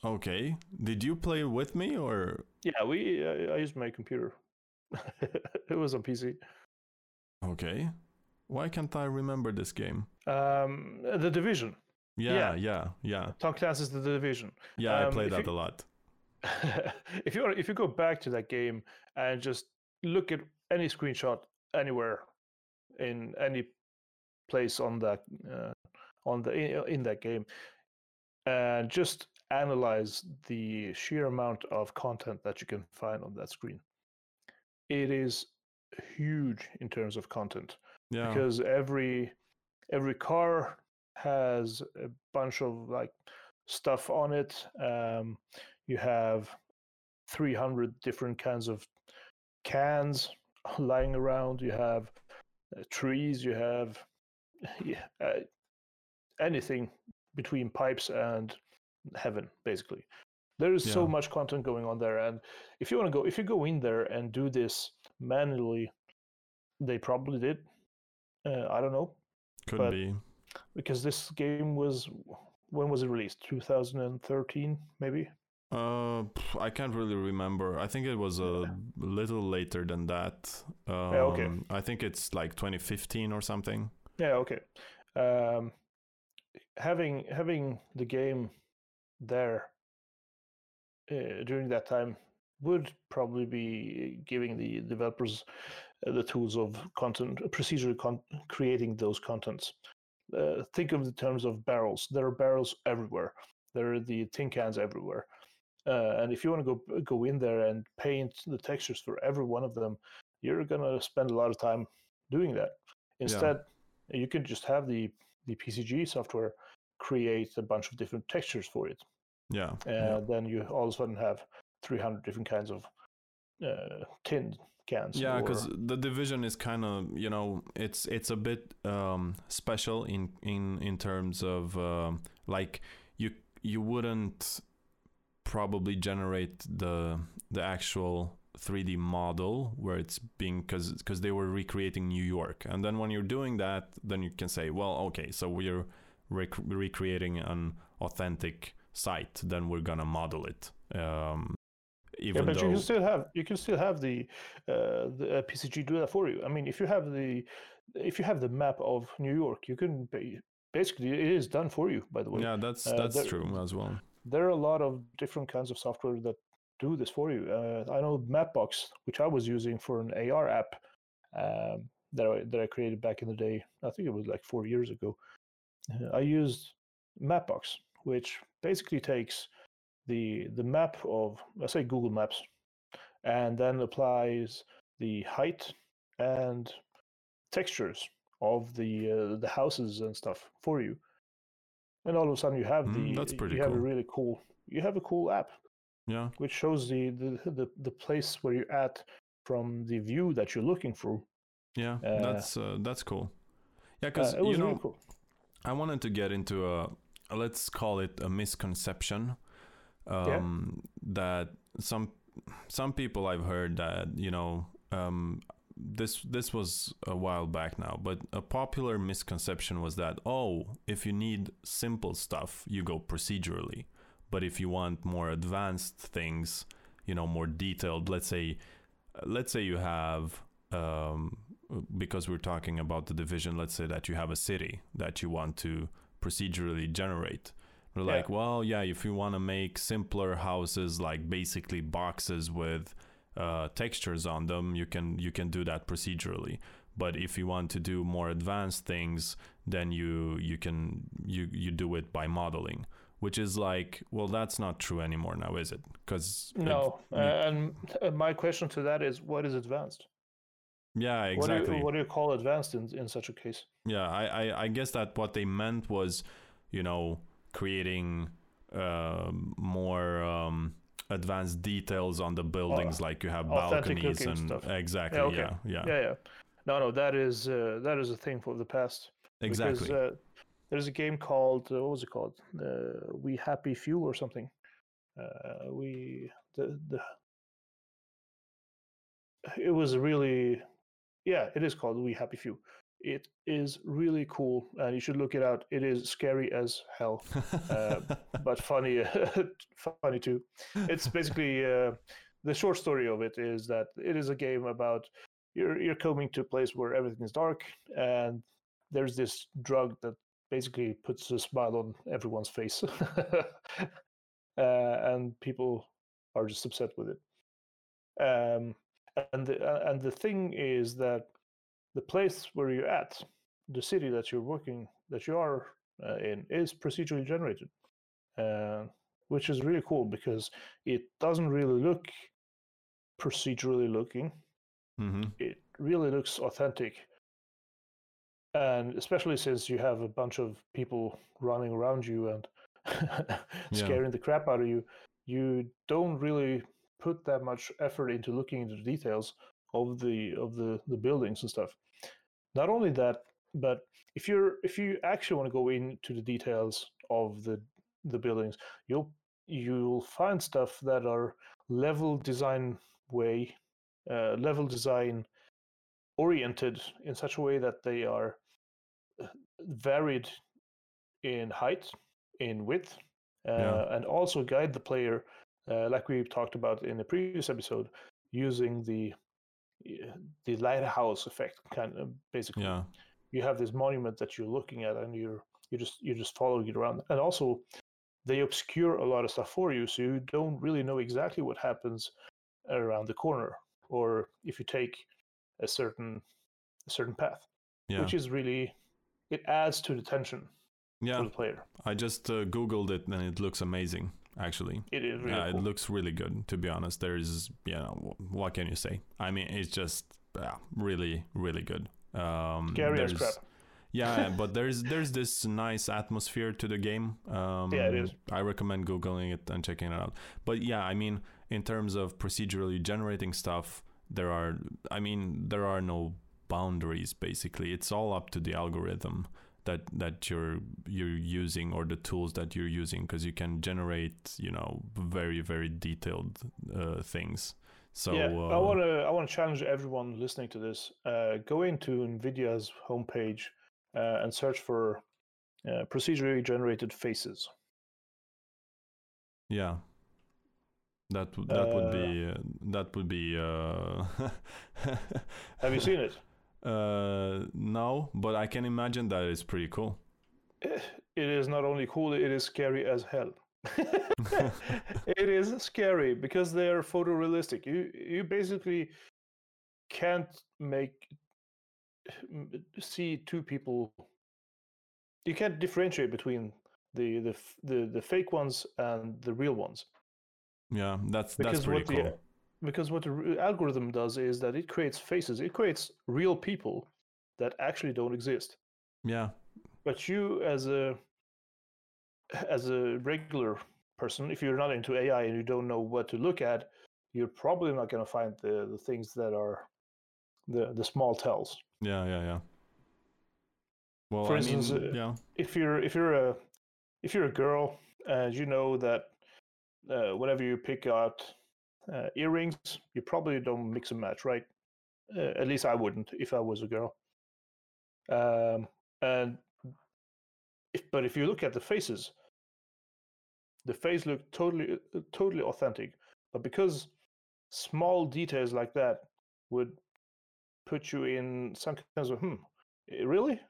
A: Okay. Did you play with me or?
B: Yeah, we. Uh, I used my computer. (laughs) it was on PC.
A: Okay. Why can't I remember this game?
B: Um, the Division.
A: Yeah,
B: Yeah.
A: yeah, yeah,
B: Tom Clancy's The Division.
A: yeah. I
B: Um,
A: played
B: if
A: that
B: you-
A: a lot. (laughs)
B: if you if you go back to that game and just look at any screenshot anywhere in any place on that uh, on the in, in that game and just analyze the sheer amount of content that you can find on that screen it is huge in terms of content
A: Yeah.
B: because every every car has a bunch of like stuff on it. Um, you have 300 different kinds of cans (laughs) lying around. You have uh, trees. You have (laughs) yeah, uh, anything between pipes and heaven basically. There is so much content going on there and if you want to go if you go in there and do this manually they probably did uh, i don't know
A: Could
B: but-
A: be.
B: because this game was when was it released? 2013, maybe.
A: Uh, I can't really remember. I think it was a little later than that. Um, yeah, okay. I think it's like 2015 or something.
B: Yeah. Okay. Um, having having the game there uh, during that time would probably be giving the developers uh, the tools of content procedurally con- creating those contents. Uh, think of the terms of barrels. There are barrels everywhere. There are the tin cans everywhere. Uh, and if you want to go go in there and paint the textures for every one of them, you're gonna spend a lot of time doing that. Instead, yeah. you can just have the the PCG software create a bunch of different textures for it.
A: Yeah.
B: And
A: yeah.
B: then you all of a sudden have 300 different kinds of uh, tin cans.
A: Yeah, because or... the division is kind of you know it's it's a bit um, special in in in terms of uh, like you you wouldn't probably generate the the actual 3D model where it's being because because they were recreating New York, and then when you're doing that, then you can say, well, okay, so we're rec- recreating an authentic site, then we're gonna model it. Um,
B: even yeah, but though... you can still have you can still have the uh, the uh, PCG do that for you. I mean, if you have the if you have the map of New York, you can basically it is done for you. By the way,
A: yeah, that's uh, that's uh, there, true as well.
B: There are a lot of different kinds of software that do this for you. Uh, I know Mapbox, which I was using for an AR app um, that I, that I created back in the day. I think it was like four years ago. Uh, I used Mapbox, which basically takes the the map of let's say Google Maps, and then applies the height and textures of the uh, the houses and stuff for you. And all of a sudden, you have mm, the
A: that's pretty
B: you
A: cool.
B: have a really cool you have a cool app.
A: Yeah,
B: which shows the the the, the place where you're at from the view that you're looking through.
A: Yeah, uh, that's uh, that's cool. Yeah, because uh, you know, really cool. I wanted to get into a let's call it a misconception um, yeah. that some some people I've heard that you know um, this this was a while back now, but a popular misconception was that oh, if you need simple stuff, you go procedurally, but if you want more advanced things, you know, more detailed, let's say, let's say you have um, because we're talking about the division, let's say that you have a city that you want to procedurally generate they're yeah. like, well, yeah, if you want to make simpler houses, like basically boxes with uh, textures on them, you can you can do that procedurally. But if you want to do more advanced things, then you you can you you do it by modeling, which is like, well, that's not true anymore now, is it? Because
B: no. It, and my question to that is, what is advanced?
A: Yeah, exactly. What
B: do you, what do you call advanced in, in such a case?
A: Yeah, I, I, I guess that what they meant was, you know, creating uh, more um, advanced details on the buildings, oh, like you have balconies and stuff. exactly, yeah, okay. yeah,
B: yeah, yeah, yeah. No, no, that is uh, that is a thing for the past.
A: Exactly. Because, uh,
B: there's a game called uh, what was it called? Uh, we Happy Few or something. Uh, we the the. It was really, yeah, it is called We Happy Few it is really cool, and you should look it out. It is scary as hell, uh, (laughs) but funny, (laughs) funny too. It's basically uh, the short story of it is that it is a game about you're you're coming to a place where everything is dark, and there's this drug that basically puts a smile on everyone's face, (laughs) uh, and people are just upset with it. Um, and the, and the thing is that the place where you're at, the city that you're working, that you are uh, in, is procedurally generated, uh, which is really cool because it doesn't really look procedurally looking.
A: Mm-hmm.
B: It really looks authentic. And especially since you have a bunch of people running around you and (laughs) scaring yeah. the crap out of you, you don't really put that much effort into looking into the details of the of the the buildings and stuff. Not only that, but if you're if you actually want to go into the details of the the buildings, you'll you'll find stuff that are level design way, uh, level design oriented in such a way that they are uh, varied in height in width, uh,
A: Yeah.
B: and also guide the player, uh, like we talked about in the previous episode, using the the lighthouse effect, kind of basically.
A: Yeah.
B: You have this monument that you're looking at, and you're you just you're just following it around, and also they obscure a lot of stuff for you, so you don't really know exactly what happens around the corner, or if you take a certain a certain path,
A: Yeah.
B: which is really it adds to the tension
A: yeah.
B: for the player.
A: I just uh, googled it and it looks amazing. Actually.
B: It is really
A: yeah,
B: cool.
A: it looks really good. To be honest, there's you know what can you say? I mean, it's just yeah, really really good. Um,
B: Scary as crap.
A: yeah, (laughs) but there's there's this nice atmosphere to the game. Um,
B: Yeah, it is.
A: I recommend googling it and checking it out. But yeah, I mean, in terms of procedurally generating stuff, there are I mean there are no boundaries. Basically, it's all up to the algorithm that that you're you're using or the tools that you're using because you can generate you know very very detailed uh, things. So
B: yeah,
A: uh,
B: I want to I want to challenge everyone listening to this. Uh, go into Nvidia's homepage uh, and search for uh, procedurally generated faces.
A: Yeah. That that would be uh, that would be uh (laughs)
B: Have you seen it?
A: Uh no, but I can imagine that it's pretty cool.
B: Eh, It is not only cool; it is scary as hell. (laughs) it is scary because they are photorealistic. You you basically can't make see two people. You can't differentiate between the the the, the fake ones and the real ones.
A: Yeah, that's that's pretty
B: what the
A: cool.
B: Because what the algorithm does is that it creates faces it creates real people that actually don't exist
A: Yeah.
B: but you as a as a regular person if you're not into ai and you don't know what to look at you're probably not going to find the the things that are the the small tells
A: Yeah, yeah, yeah. Well,
B: For
A: I
B: instance,
A: mean,
B: uh,
A: yeah.
B: if you're if you're a if you're a girl and you know that uh, whenever you pick out uh, earrings, you probably don't mix and match, right? Uh, at least I wouldn't if I was a girl. Um, and if, but if you look at the faces, the face look totally uh, totally authentic. But because small details like that would put you in some kinds of hmm, eh, really?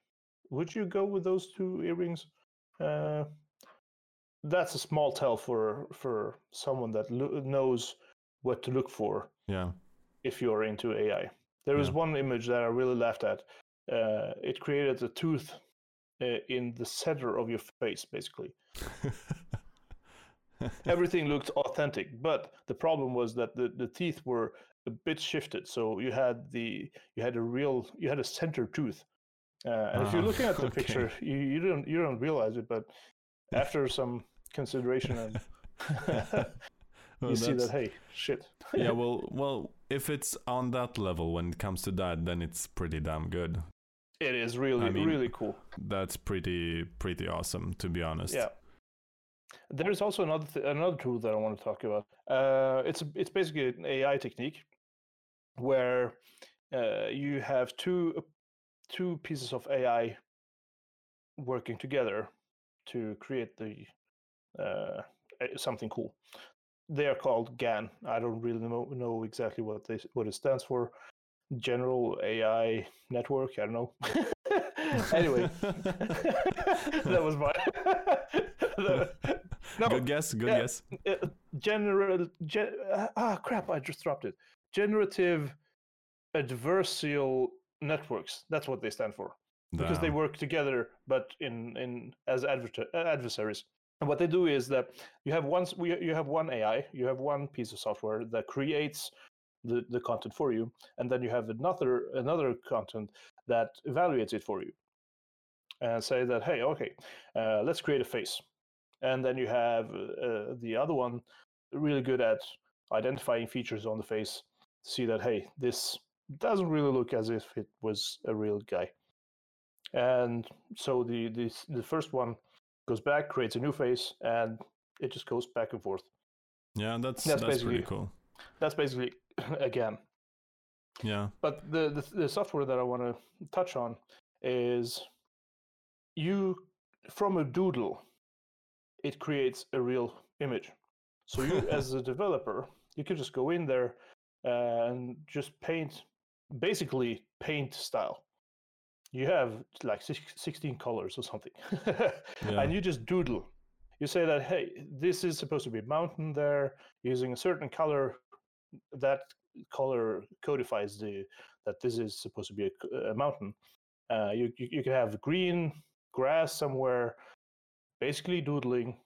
B: Would you go with those two earrings? Uh, that's a small tell for for someone that lo- knows what to look for
A: Yeah.
B: if you're into AI. There was
A: Yeah.
B: one image that I really laughed at. Uh, it created a tooth uh, in the center of your face, basically. (laughs) Everything looked authentic, but the problem was that the, the teeth were a bit shifted. So you had the you had a real you had a center tooth. Uh, and if you're looking at (laughs) the
A: okay.
B: picture, you, you don't you don't realize it, but (laughs) after some consideration and you see that hey shit (laughs)
A: yeah, well, well, if it's on that level when it comes to that, then it's pretty damn good.
B: it is really
A: I mean,
B: really cool.
A: That's pretty pretty awesome, to be honest.
B: Yeah. There is also another th- another tool that I want to talk about. Uh, it's it's basically an AI technique where uh, you have two two pieces of AI working together to create the uh, something cool. They are called GAN. I don't really know, know exactly what they what it stands for. General AI Network. I don't know. (laughs) anyway, (laughs) that was my. (laughs) no,
A: good guess. Good
B: yeah.
A: guess.
B: uh, general gen, uh, ah crap i just dropped it generative adversarial networks that's what they stand for because they work together but in in as adver- adversaries and what they do is that you have one you have one ai you have one piece of software that creates the, the content for you and then you have another another content that evaluates it for you. And say that hey okay uh, let's create a face. And then you have uh, the other one really good at identifying features on the face see that hey this doesn't really look as if it was a real guy. And so the the, the first one goes back creates a new face and it just goes back and forth
A: Yeah, that's
B: That's
A: that's, pretty
B: basically-
A: cool.
B: that's basically (clears throat) again
A: Yeah.
B: but the, the the software that I want to touch on is you from a doodle it creates a real image. So you, (laughs) as a developer, you could just go in there uh, and just paint, basically paint style. You have like 16 colors or something, (laughs) yeah. and you just doodle. You say that, hey, this is supposed to be a mountain there, using a certain color. That color codifies the that this is supposed to be a, a mountain. Uh, you, you you can have green grass somewhere, basically doodling,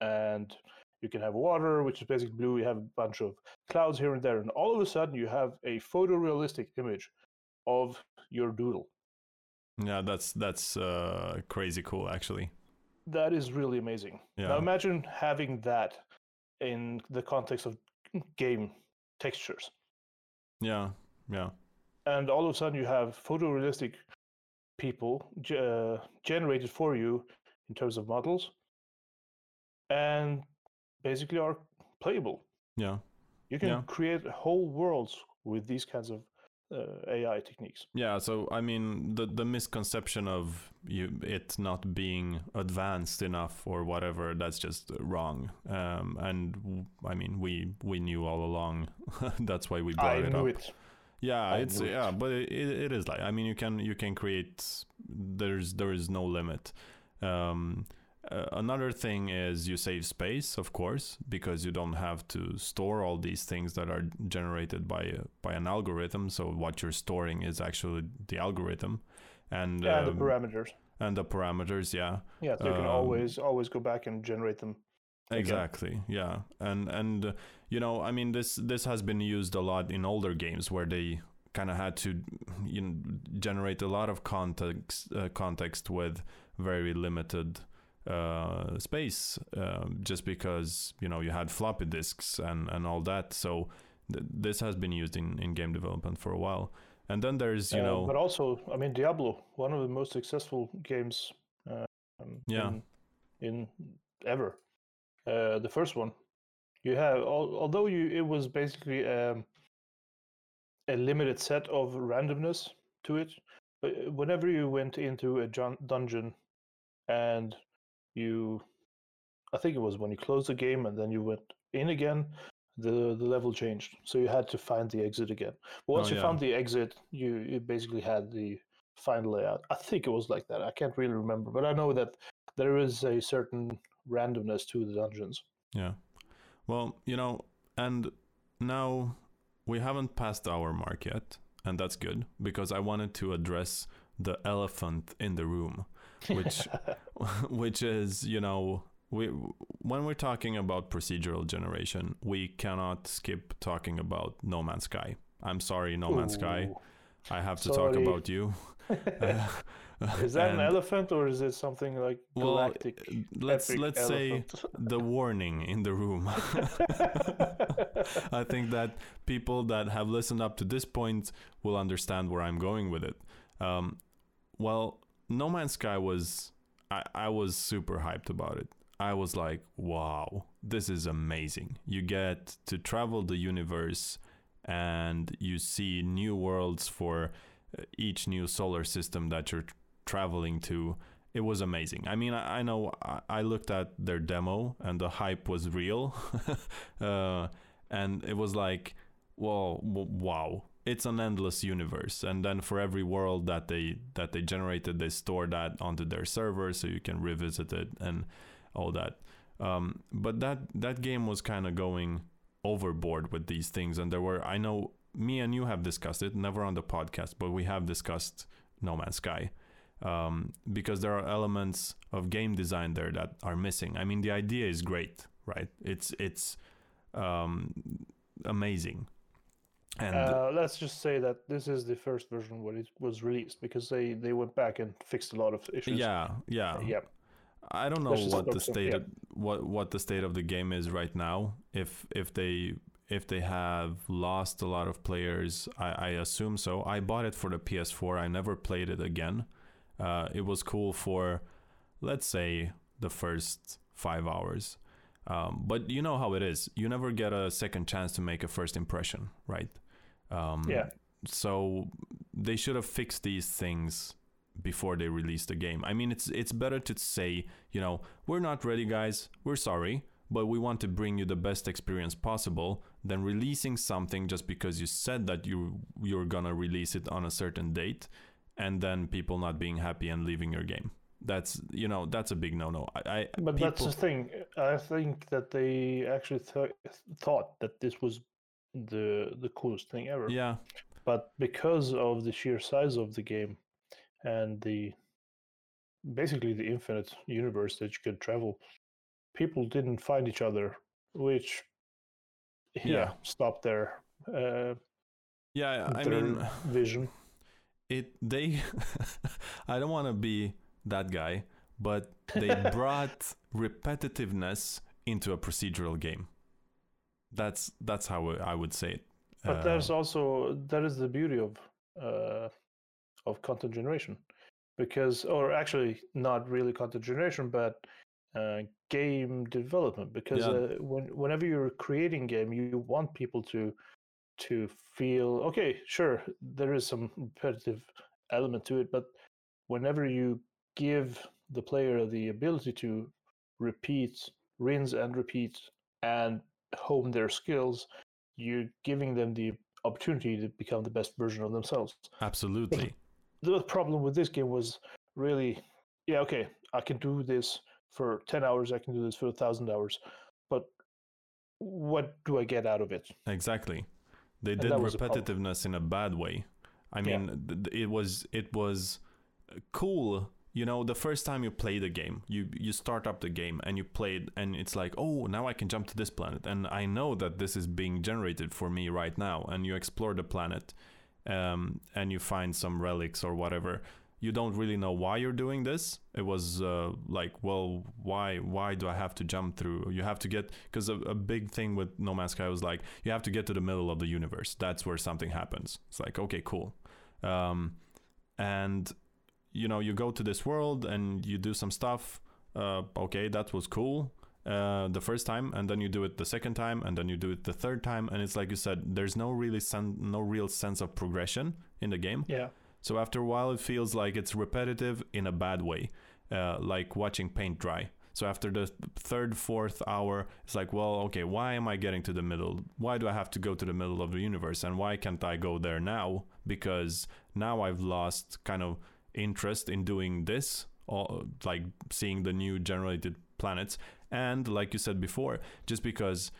B: and you can have water, which is basically blue. You have a bunch of clouds here and there, and all of a sudden you have a photorealistic image of your doodle.
A: Yeah, that's that's uh, crazy cool, actually.
B: That is really amazing. Yeah. Now imagine having that in the context of game textures.
A: Yeah, yeah.
B: And all of a sudden you have photorealistic people uh, generated for you in terms of models, and basically are playable.
A: Yeah.
B: You can
A: yeah.
B: create whole worlds with these kinds of uh, AI techniques.
A: Yeah, so I mean the the misconception of you it not being advanced enough or whatever that's just wrong. Um, and I mean we we knew all along. (laughs) that's why we brought I
B: it
A: up.
B: It.
A: Yeah, I it's yeah, it. but it, it is like I mean you can you can create there's there is no limit. Um, uh, another thing is you save space, of course, because you don't have to store all these things that are generated by uh, by an algorithm. So what you're storing is actually the algorithm, and
B: yeah, um, the parameters.
A: And the parameters, yeah.
B: Yeah, so you can um, always always go back and generate them.
A: Exactly. Again. Yeah, and and uh, you know, I mean, this this has been used a lot in older games where they kind of had to you know generate a lot of context uh, context with very limited uh, space uh, just because you know you had floppy disks and and all that. So th- this has been used in in game development for a while. And then there's you uh, know
B: but also i mean diablo one of the most successful games um,
A: yeah.
B: in, in ever. Uh, the first one. You have although you it was basically um, a limited set of randomness to it but whenever you went into a dungeon and you I think it was when you closed the game and then you went in again, the the level changed. So you had to find the exit again. But once oh, you yeah. found the exit, you you basically had the final layout. I think it was like that. I can't really remember, but I know that there is a certain randomness to the dungeons.
A: Yeah. Well, you know, and now we haven't passed our mark yet, and that's good because I wanted to address the elephant in the room which (laughs) (laughs) which is you know we when we're talking about procedural generation, we cannot skip talking about No Man's Sky. I'm sorry, No Man's Ooh. Sky. I have to sorry. talk about you.
B: uh, (laughs) is that and, an elephant or is it something like galactic?
A: Well, let's let's elephant? say the warning in the room. I think that people that have listened up to this point will understand where I'm going with it. Um, well, no Man's Sky was I, I was super hyped about it. I was like, wow, this is amazing. You get to travel the universe and you see new worlds for uh, each new solar system that you're traveling to. It was amazing. I mean, I, I know I, I, looked at their demo and the hype was real. (laughs) uh, and it was like, whoa, wow, it's an endless universe. And then for every world that they that they generated they store that onto their server so you can revisit it and all that. Um, but that that game was kind of going overboard with these things. And there were i know me and you have discussed it never on the podcast but we have discussed no man's sky. Um, because there are elements of game design there that are missing. I mean the idea is great right? It's it's um, amazing
B: and uh, let's just say that this is the first version when it was released because they they went back and fixed a lot of issues.
A: Yeah, yeah, uh,
B: yeah.
A: I don't know what the state of, what what the state of the game is right now. If if they if they have lost a lot of players, I, I assume so. I bought it for the PS4. I never played it again. Uh, it was cool for, let's say, the first five hours. Um, but you know how it is. You never get a second chance to make a first impression, right?
B: Um, yeah.
A: So they should have fixed these things before they release the game. I mean, it's it's better to say, you know, we're not ready, guys. We're sorry, but we want to bring you the best experience possible than releasing something just because you said that you you're gonna release it on a certain date, and then people not being happy and leaving your game. That's you know that's a big no no. I, I
B: but
A: people,
B: that's the thing. I think that they actually th- thought that this was the the coolest thing ever.
A: Yeah.
B: But because of the sheer size of the game and the basically the infinite universe that you could travel, people didn't find each other, which yeah,
A: Yeah.
B: stopped their uh,
A: yeah. I
B: their
A: mean,
B: vision. (laughs)
A: it they. (laughs) I don't want to be that guy, but they (laughs) brought repetitiveness into a procedural game. That's that's how I would say it.
B: But
A: Uh,
B: there's also that is the beauty of uh, of content generation, because or actually not really content generation, but uh, game development. Because
A: Yeah.
B: uh, when whenever you're creating game, you want people to to feel okay. Sure, there is some repetitive element to it, but whenever you give the player the ability to repeat, rinse and repeat, and hone their skills, you're giving them the opportunity to become the best version of themselves.
A: absolutely.
B: The problem with this game was really, yeah, okay, I can do this for 10 hours, I can do this for a thousand hours, but what do I get out of it?
A: Exactly. They
B: And
A: did
B: was a
A: repetitiveness in a bad way. I mean, th- it was it was cool. You know, the first time you play the game, you you start up the game and you play it, and it's like, oh, now I can jump to this planet, and I know that this is being generated for me right now. And you explore the planet, um, and you find some relics or whatever. You don't really know why you're doing this. It was uh, like, well, why why do I have to jump through? You have to get because a, a big thing with No Man's Sky was like you have to get to the middle of the universe. That's where something happens. It's like okay, cool, um, and you know you go to this world and you do some stuff. Uh, okay, that was cool. Uh, the first time, and then you do it the second time, and then you do it the third time, and it's like you said, there's no really sen- no real sense of progression in the game.
B: Yeah.
A: So after a while, it feels like it's repetitive in a bad way, uh, like watching paint dry. So after the third, fourth hour, it's like, well, okay, why am I getting to the middle? Why do I have to go to the middle of the universe? And why can't I go there now? Because now I've lost kind of interest in doing this, or like seeing the new generated planets. And like you said before, just because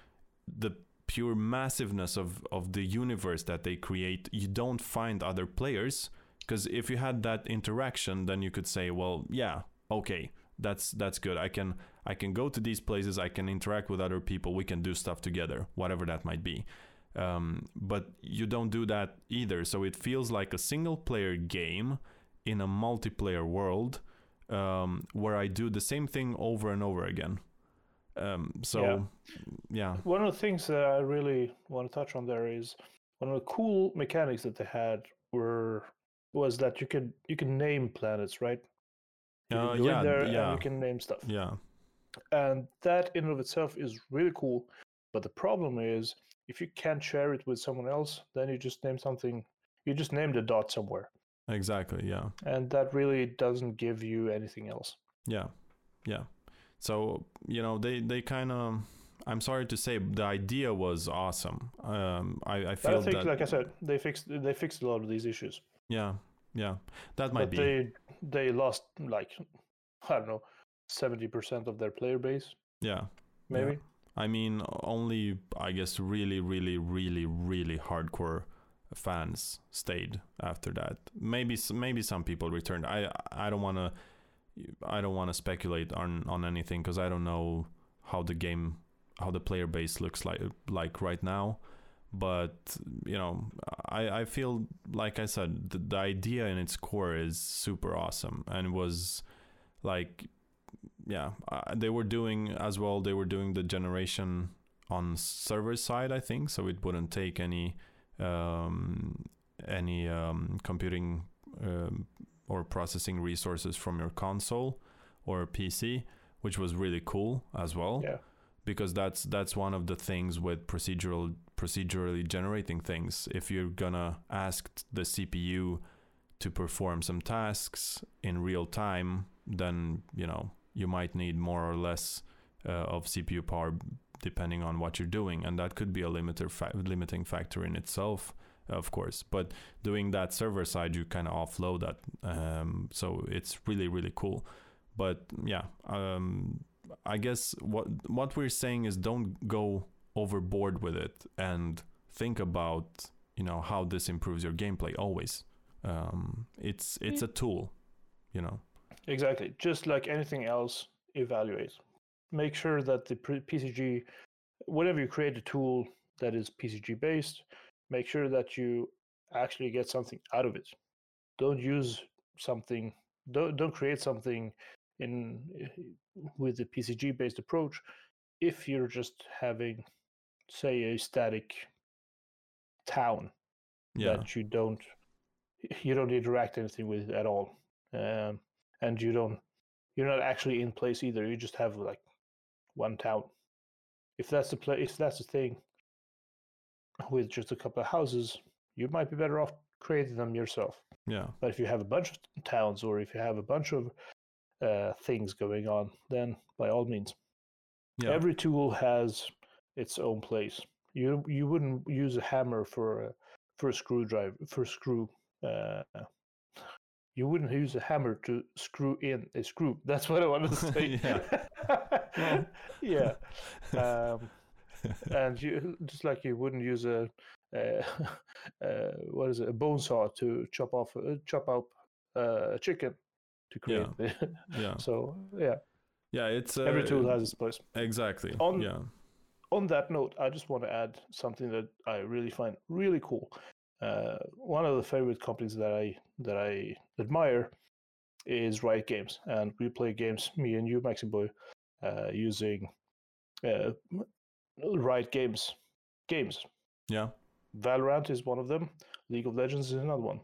A: the pure massiveness of, of the universe that they create, you don't find other players. Because if you had that interaction then you could say well yeah okay that's that's good. I can i can go to these places i can interact with other people we can do stuff together whatever that might be. Um, but you don't do that either. So it feels like a single player game in a multiplayer world um, where i do the same thing over and over again um, so yeah.
B: One of the things that I really want to touch on there is one of the cool mechanics that they had were was that you could you can name planets, right? You
A: Uh, yeah, yeah.
B: and you can name stuff.
A: yeah
B: And that in and of itself is really cool. But the problem is if you can't share it with someone else, then you just name something you just named a dot somewhere.
A: Exactly yeah
B: And that really doesn't give you anything else.
A: Yeah, yeah. So you know they they kind of. I'm sorry to say, the idea was awesome. Um, I I feel
B: I think,
A: that
B: like I said, they fixed they fixed a lot of these issues.
A: yeah yeah that might
B: but
A: be
B: they they lost like I don't know seventy percent of their player base,
A: yeah
B: maybe.
A: I mean only I guess really really really really hardcore fans stayed after that. Maybe maybe some people returned. I I don't want to I don't want to speculate on on anything because I don't know how the game how the player base looks like like right now. But you know, I I feel like I said the, the idea in its core is super awesome and was like yeah uh, they were doing as well they were doing the generation on server side i think so it wouldn't take any um, any um, computing um, or processing resources from your console or pc which was really cool as well
B: Yeah.
A: because that's that's one of the things with procedural procedurally generating things if you're gonna ask the cpu to perform some tasks in real time, then you know you might need more or less uh, of CPU power depending on what you're doing, and that could be a limiter fa- limiting factor in itself, of course. But doing that server side, you kind of offload that, um, so it's really really cool. But yeah, um, I guess what what we're saying is don't go overboard with it and think about you know how this improves your gameplay always um, it's it's a tool you know
B: exactly just like anything else evaluate make sure that the pcg whenever you create a tool that is pcg based make sure that you actually get something out of it don't use something don't, don't create something in with the pcg based approach if you're just having say a static town yeah. that you don't you don't interact anything with at all um, and you don't you're not actually in place either you just have like one town. If that's the play if that's the thing with just a couple of houses you might be better off creating them yourself.
A: Yeah.
B: But if you have a bunch of towns or if you have a bunch of uh, things going on then by all means. Yeah. every tool has its own place. You you wouldn't use a hammer for a for a screwdriver for a screw uh, you wouldn't use a hammer to screw in a screw. (laughs) That's what I wanted to (laughs) say. yeah. (laughs) yeah. Um, and you just like you wouldn't use a, a, a, what is it a bone saw to chop off uh, chop up uh, a chicken to create
A: yeah. yeah.
B: So yeah.
A: Yeah, it's
B: uh, every tool has its place.
A: Exactly.
B: On,
A: yeah.
B: On that note, I just want to add something that I really find really cool, uh, one of the favorite companies that I that I admire is Riot Games, and we play games, me and you, Maxi Boy, uh, using uh, Riot Games games.
A: Yeah.
B: Valorant is one of them. League of Legends is another one.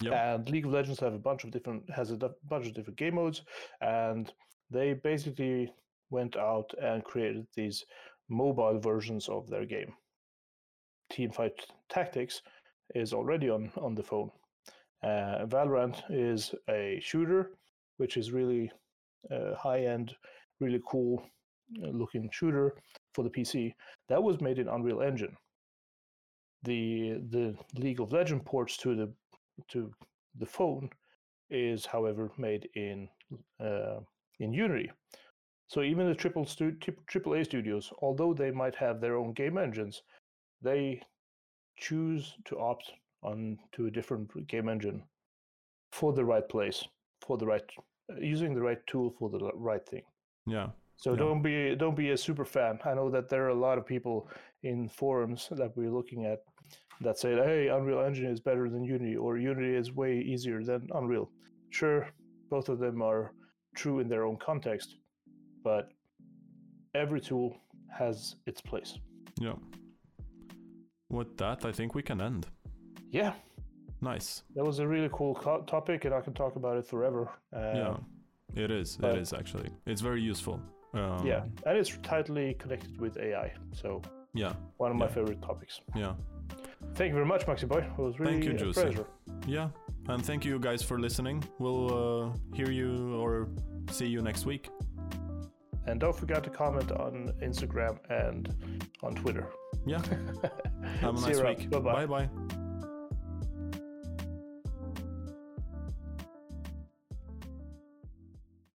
B: Yep. And League of Legends have a bunch of different has a bunch of different game modes, and they basically went out and created these mobile versions of their game. Teamfight Tactics is already on on the phone. Uh, Valorant is a shooter, which is really uh, high end, really cool uh, looking shooter for the PC. That was made in Unreal Engine. The the League of Legend ports to the to the phone is, however, made in uh, in Unity. So even the triple stu- triple A studios, although they might have their own game engines, they choose to opt on to a different game engine for the right place, for the right uh, using the right tool for the right thing.
A: Yeah.
B: So
A: yeah.
B: don't be don't be a super fan. I know that there are a lot of people in forums that we're looking at that say, "Hey, Unreal Engine is better than Unity," or "Unity is way easier than Unreal." Sure, both of them are true in their own context, but every tool has its place.
A: Yeah. With that, I think we can end.
B: Yeah.
A: Nice.
B: That was a really cool co- topic, and I can talk about it forever.
A: yeah, it is. It is actually. It's very useful.
B: Um, yeah, and it's tightly connected with AI. So
A: yeah,
B: one of
A: yeah.
B: my favorite topics.
A: Yeah.
B: Thank you very much, Maxi Boy. It was really thank you, a pleasure.
A: Yeah, and thank you guys for listening. We'll uh, hear you or see you next week.
B: And don't forget to comment on Instagram and on Twitter.
A: Yeah. (laughs) Have a nice week. Bye bye.